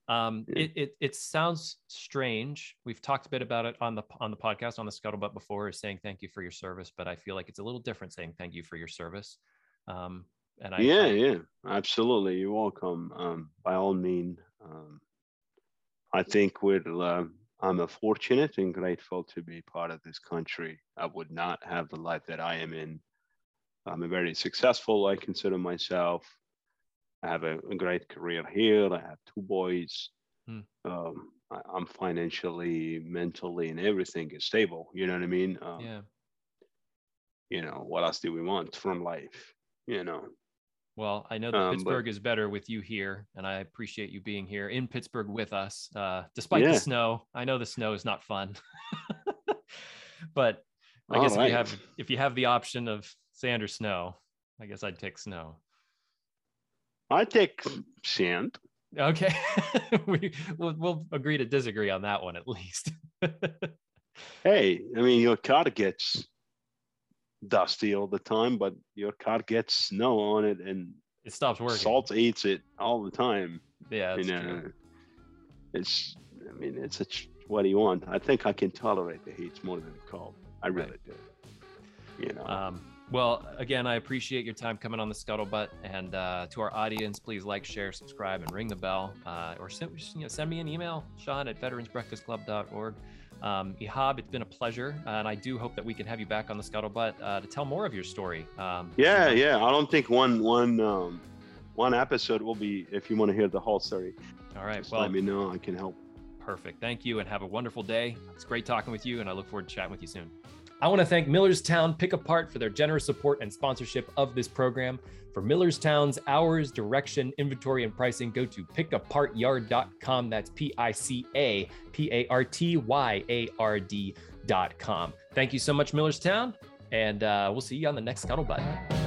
Um Yeah. it, it it sounds strange we've talked a bit about it on the on the podcast on the scuttlebutt before is saying thank you for your service but i feel like it's a little different saying thank you for your service um and i yeah, I- yeah, absolutely. You're welcome. Um, by all means, um, I think we're. Uh, I'm a fortunate and grateful to be part of this country. I would not have the life that I am in. I'm a very successful. I consider myself. I have a, a great career here. I have two boys. Hmm. Um, I, I'm financially, mentally, and everything is stable. You know what I mean? Um, yeah You know what else do we want from life? You know. Well, I know that Um, but- Pittsburgh is better with you here, and I appreciate you being here in Pittsburgh with us, uh, despite the snow. I know the snow is not fun, but I All guess if you have if you have the option of sand or snow, I guess I'd take snow. I take sand. Okay, we we'll, we'll agree to disagree on that one at least. Hey, I mean, your car gets dusty all the time, but your car gets snow on it and it stops working. salt eats it all the time. yeah, that's you know, true. it's, I mean, it's a, ch- what do you want? I think I can tolerate the heat more than the cold. I Right. really do. You know, Um, well, again, I appreciate your time coming on the scuttlebutt, and uh, to our audience, please like, share, subscribe, and ring the bell, uh, or send, you know, send me an email, Shaun at veteransbreakfastclub.org. Um, Ehab, it's been a pleasure, and I do hope that we can have you back on the scuttlebutt uh, to tell more of your story. Um, yeah, yeah. I don't think one, one, um, one episode will be if you want to hear the whole story. All right. Just Well, let me know. I can help. Perfect. Thank you and have a wonderful day. It's great talking with you, and I look forward to chatting with you soon. I want to thank Millerstown Pick Apart for their generous support and sponsorship of this program. For Millerstown's hours, direction, inventory, and pricing, go to pickapartyard.com. That's P I C A P A R T Y A R D.com. Thank you so much, Millerstown, and uh, we'll see you on the next Scuttlebutt.